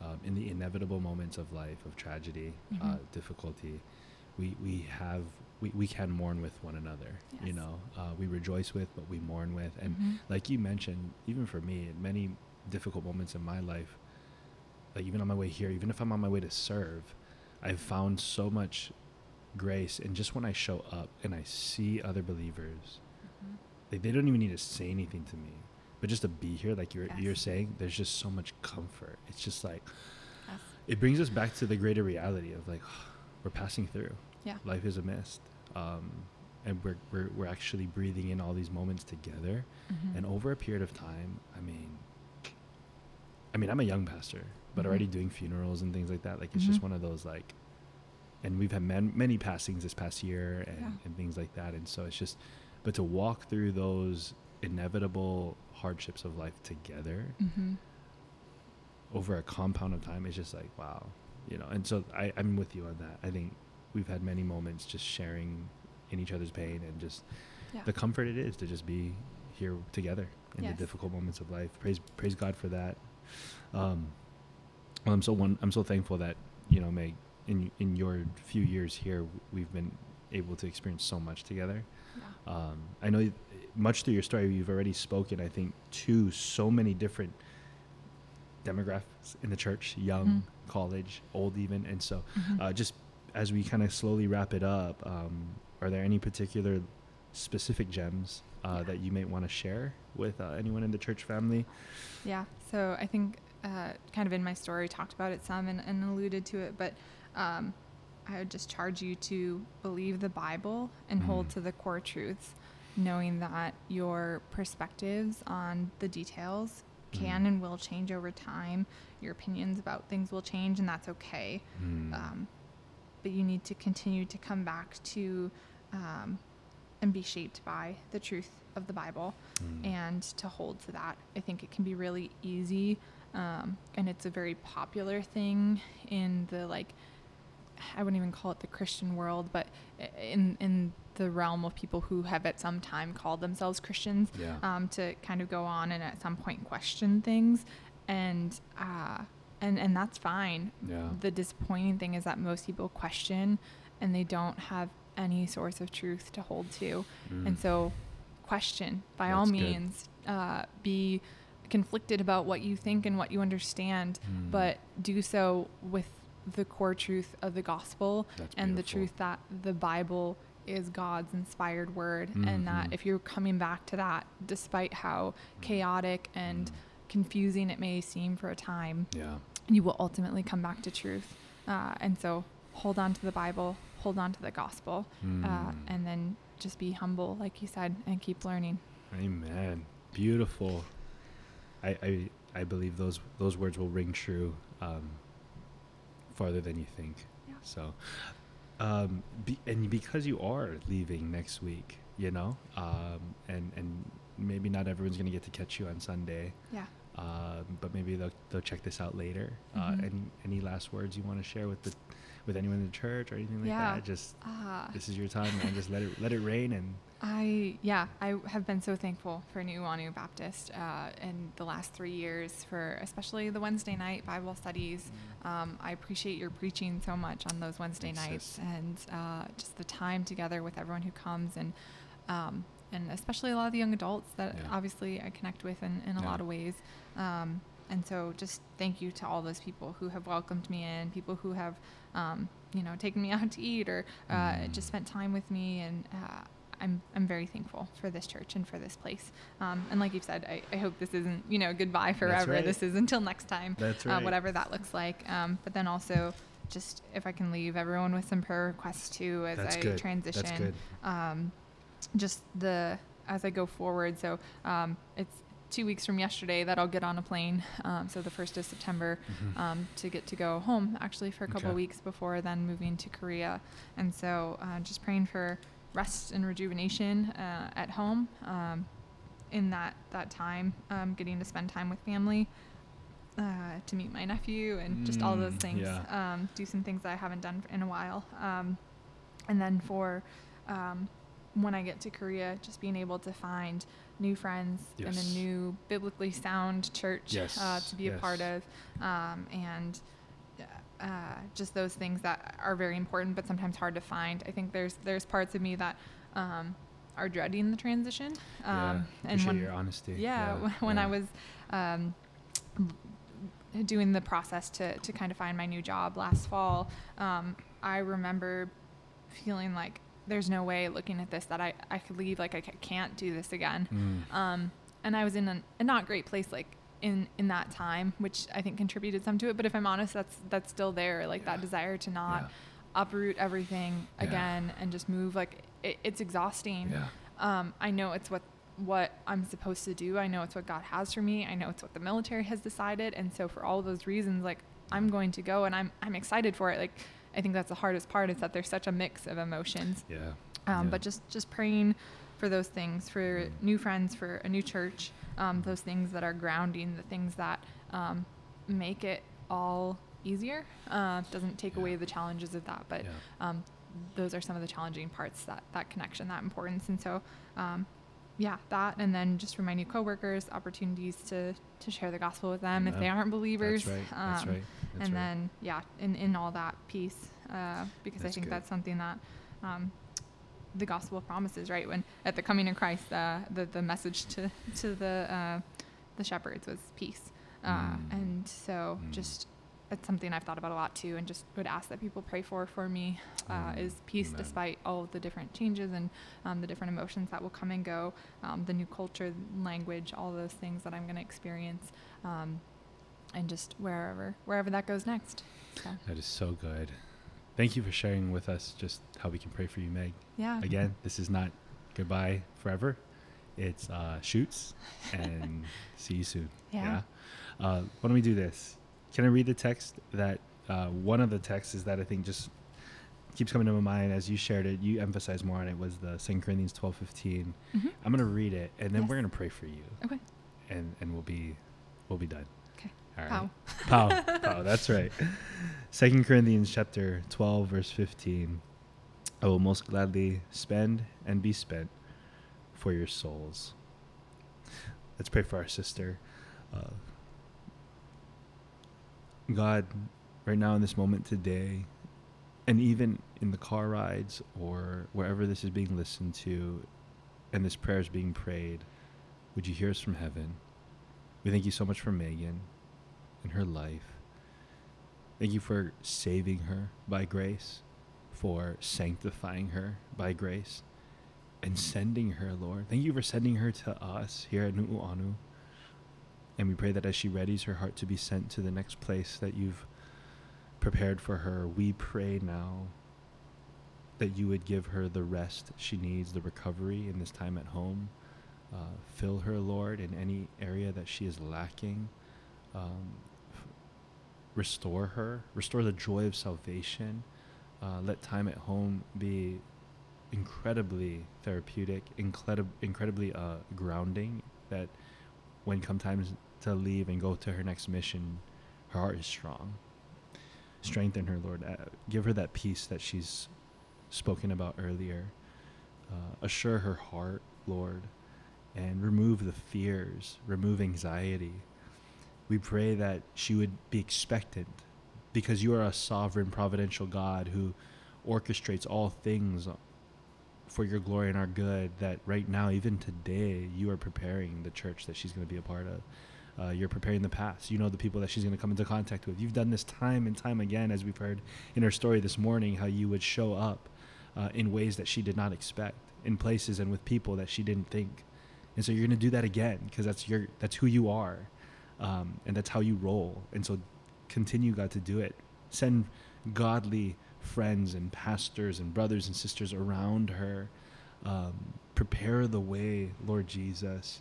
S1: um, in the inevitable moments of life, of tragedy, uh,
S2: Mhm.
S1: difficulty, we we have we, we can mourn with one another. You know, uh, we rejoice with, but we mourn with, and
S2: Mhm.
S1: like you mentioned, even for me, in many difficult moments in my life, like even on my way here, even if I'm on my way to serve, I've found so much grace. And just when I show up and I see other believers. Like they don't even need to say anything to me, but just to be here, like you're you're saying, there's just so much comfort. It's just like
S2: Yes.
S1: it brings us back to the greater reality of like we're passing through.
S2: Yeah.
S1: Life is a mist. Um, and we're, we're, we're actually breathing in all these moments together.
S2: Mhm.
S1: And over a period of time, I mean, I mean, I'm a young pastor, but
S2: Mhm.
S1: already doing funerals and things like that. Like, it's just
S2: Mhm.
S1: one of those like, and we've had man, many passings this past year and,
S2: Yeah.
S1: and things like that. And so it's just, but to walk through those inevitable hardships of life together
S2: Mhm.
S1: over a compound of time is just like, wow, you know. And so I, I'm with you on that. I think we've had many moments just sharing in each other's pain and just
S2: Yeah.
S1: the comfort it is to just be here together in
S2: Yes.
S1: the difficult moments of life. Praise praise God for that. Um, well, I'm so one. I'm so thankful that you know, Meg, in in your few years here, we've been able to experience so much together.
S2: Yeah.
S1: Um, I know much through your story, you've already spoken. I think to so many different demographics in the church, young,
S2: Mhm.
S1: college, old, even, and so
S2: Mhm.
S1: uh, just as we kind of slowly wrap it up, um, are there any particular specific gems uh,
S2: Yeah.
S1: that you may want to share with uh, anyone in the church family?
S2: Yeah. So I think uh, kind of in my story talked about it some and, and alluded to it, but um, I would just charge you to believe the Bible and hold
S1: Mm.
S2: to the core truths, knowing that your perspectives on the details can
S1: Mm.
S2: and will change over time. Your opinions about things will change, and that's okay.
S1: Mm.
S2: um, but you need to continue to come back to um, and be shaped by the truth of the Bible
S1: Mm.
S2: and to hold to that. I think it can be really easy, um, and it's a very popular thing in the like. I wouldn't even call it the Christian world, but in in the realm of people who have at some time called themselves Christians,
S1: Yeah.
S2: um, to kind of go on and at some point question things, and uh, and and that's fine.
S1: Yeah.
S2: The disappointing thing is that most people question, and they don't have any source of truth to hold to,
S1: Mm.
S2: and so question by all
S1: That's good.
S2: means. Uh, be conflicted about what you think and what you understand,
S1: Mm.
S2: but do so with the core truth of the gospel
S1: That's
S2: and the truth that the Bible is God's inspired word, and that if you're coming back to that, despite how chaotic and
S1: Mm.
S2: confusing it may seem for a time,
S1: Yeah.
S2: you will ultimately come back to truth. Uh, and so hold on to the Bible, hold on to the gospel, uh,
S1: Mm.
S2: and then just be humble, like you said, and keep learning.
S1: Amen. Beautiful. I, I I believe those those words will ring true um, farther than you think.
S2: Yeah.
S1: So, um, be, and because you are leaving next week, you know, um, and and maybe not everyone's gonna get to catch you on Sunday,
S2: Yeah.
S1: um, but maybe they'll they'll check this out later. Uh,
S2: Mhm.
S1: any any last words you want to share with the with anyone in the church or anything like
S2: Yeah.
S1: that? Just
S2: Uh,
S1: this is your time, man. Just let it let it rain and
S2: I yeah, I have been so thankful for Nuuanu Baptist uh, in the last three years for especially the Wednesday night Bible studies. Um, I appreciate your preaching so much on those Wednesday
S1: Thanks,
S2: nights
S1: sis.
S2: and uh, just the time together with everyone who comes and um, and especially a lot of the young adults that
S1: Yeah.
S2: obviously I connect with in, in a
S1: Yeah.
S2: lot of ways. Um, and so just thank you to all those people who have welcomed me in, people who have, um, you know, taking me out to eat or uh,
S1: Mm.
S2: just spent time with me. And uh, I'm, I'm very thankful for this church and for this place. Um, and like you've said, I, I hope this isn't, you know, goodbye forever.
S1: right.
S2: This is until next time,
S1: that's
S2: uh,
S1: right.
S2: whatever that looks like. Um, but then also just if I can leave everyone with some prayer requests too as
S1: That's
S2: I
S1: good.
S2: transition
S1: That's good.
S2: um, just the as I go forward. So um, it's two weeks from yesterday that I'll get on a plane. Um, so the first of September
S1: Mhm.
S2: um, to get to go home actually for a couple
S1: Okay.
S2: weeks before then moving to Korea. And so uh, just praying for rest and rejuvenation uh, at home um, in that that time, um, getting to spend time with family. Uh, to meet my nephew and just all those
S1: Mm,
S2: things.
S1: yeah.
S2: Um, do some things that I haven't done in a while. Um, and then for um, when I get to Korea, just being able to find new friends
S1: Yes.
S2: a new biblically sound church uh, to be a part of, um, and uh, just those things that are very important, but sometimes hard to find. I think there's there's parts of me that um, are dreading the transition. Um,
S1: yeah.
S2: and when
S1: your honesty.
S2: yeah, wh- when
S1: yeah.
S2: I was um, doing the process to, to kind of find my new job last fall, um, I remember feeling like there's no way looking at this that I, I could leave, like I can't do this again.
S1: Mm.
S2: Um, and I was in an, a not great place, like in, in that time, which I think contributed some to it. But if I'm honest, that's, that's still there. Like
S1: Yeah.
S2: that desire to not
S1: Yeah.
S2: uproot everything
S1: Yeah.
S2: again and just move, like it, it's exhausting um, I know it's what what I'm supposed to do. I know it's what God has for me. I know it's what the military has decided. And so for all those reasons, like I'm going to go and I'm I'm excited for it. Like I think that's the hardest part is that there's such a mix of emotions.
S1: Yeah.
S2: Um,
S1: Yeah.
S2: But just just praying for those things, for
S1: Mm.
S2: new friends, for a new church, um, those things that are grounding, the things that um, make it all easier. Uh, doesn't take
S1: Yeah.
S2: away the challenges of that, but
S1: yeah.
S2: um, those are some of the challenging parts that that connection that importance and so um, yeah that and then just for my new coworkers opportunities to to share the gospel with them if they aren't believers
S1: That's right. That's
S2: um,
S1: right. That's
S2: and
S1: right.
S2: then yeah in in all that piece uh, because
S1: That's
S2: i think
S1: good.
S2: that's something that um, the gospel promises right when at the coming of christ uh, the the message to to the uh, the shepherds was peace uh,
S1: Mm.
S2: and so
S1: Mm.
S2: just it's something I've thought about a lot too, and just would ask that people pray for for me uh,
S1: Mm,
S2: is peace
S1: amen.
S2: despite all the different changes and um, the different emotions that will come and go, um, the new culture, language, all those things that I'm going to experience, um, and just wherever wherever that goes next. So,
S1: That is so good. Thank you for sharing with us just how we can pray for you, Meg.
S2: yeah.
S1: Again, this is not goodbye forever. It's uh, shoots and see you soon.
S2: Yeah.
S1: Uh, why don't we do this? Can I read the text that uh, one of the texts is that I think just keeps coming to my mind as you shared it. You emphasized more on it was the Second Corinthians twelve fifteen.
S2: Mhm.
S1: I'm gonna read it and then
S2: Yes.
S1: we're gonna pray for you
S2: Okay.
S1: and and we'll be we'll be done.
S2: Okay.
S1: All right.
S2: Pow.
S1: Pow. Pow. That's right. Second Corinthians chapter 12 verse 15. I will most gladly spend and be spent for your souls. Let's pray for our sister. Uh, God, right now in this moment today, and even in the car rides or wherever this is being listened to and this prayer is being prayed, would you hear us from heaven? We thank you so much for Megan and her life. Thank you for saving her by grace, for sanctifying her by grace, and sending her, Lord. Thank you for sending her to us here at Nu'uanu. And we pray that as she readies her heart to be sent to the next place that you've prepared for her. We pray now that you would give her the rest she needs, the recovery in this time at home. Uh, fill her, Lord, in any area that she is lacking. Um, restore her, restore the joy of salvation. Uh, let time at home be incredibly therapeutic, incredi- incredibly uh, grounding. That when come times to leave and go to her next mission, her heart is strong. Strengthen her, Lord. Uh, give her that peace that she's spoken about earlier. Uh, assure her heart, Lord, and remove the fears, remove anxiety. We pray that she would be expectant because you are a sovereign, providential God who orchestrates all things for your glory and our good. That right now, even today, you are preparing the church that she's going to be a part of. Uh, you're preparing the past. You know the people that she's going to come into contact with. You've done this time and time again, as we've heard in her story this morning, how you would show up uh, in ways that she did not expect, in places and with people that she didn't think. And so you're going to do that again because that's your that's who you are, um, and that's how you roll. And so continue, God, to do it. Send godly friends and pastors and brothers and sisters around her. Um, prepare the way, Lord Jesus.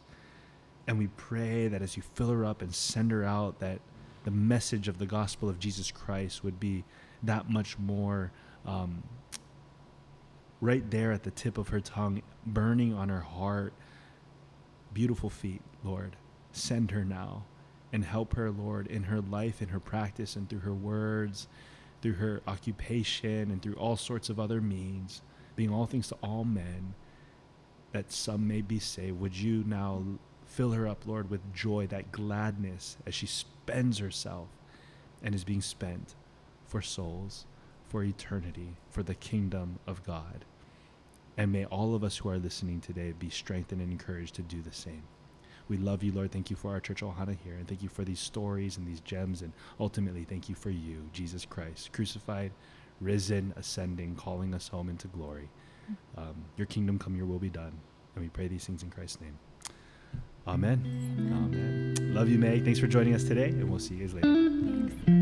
S1: And we pray that as you fill her up and send her out, that the message of the gospel of Jesus Christ would be that much more um, right there at the tip of her tongue, burning on her heart. Beautiful feet, Lord. Send her now and help her, Lord, in her life, in her practice, and through her words, through her occupation, and through all sorts of other means, being all things to all men, that some may be saved. Would you now fill her up, Lord, with joy, that gladness as she spends herself and is being spent for souls, for eternity, for the kingdom of God. And may all of us who are listening today be strengthened and encouraged to do the same. We love you, Lord. Thank you for our church Ohana here. And thank you for these stories and these gems. And ultimately, thank you for you, Jesus Christ, crucified, risen, ascending, calling us home into glory. Um, your kingdom come, your will be done. And we pray these things in Christ's name. Amen. Amen. Love you, Meg. Thanks for joining us today, and we'll see you guys later.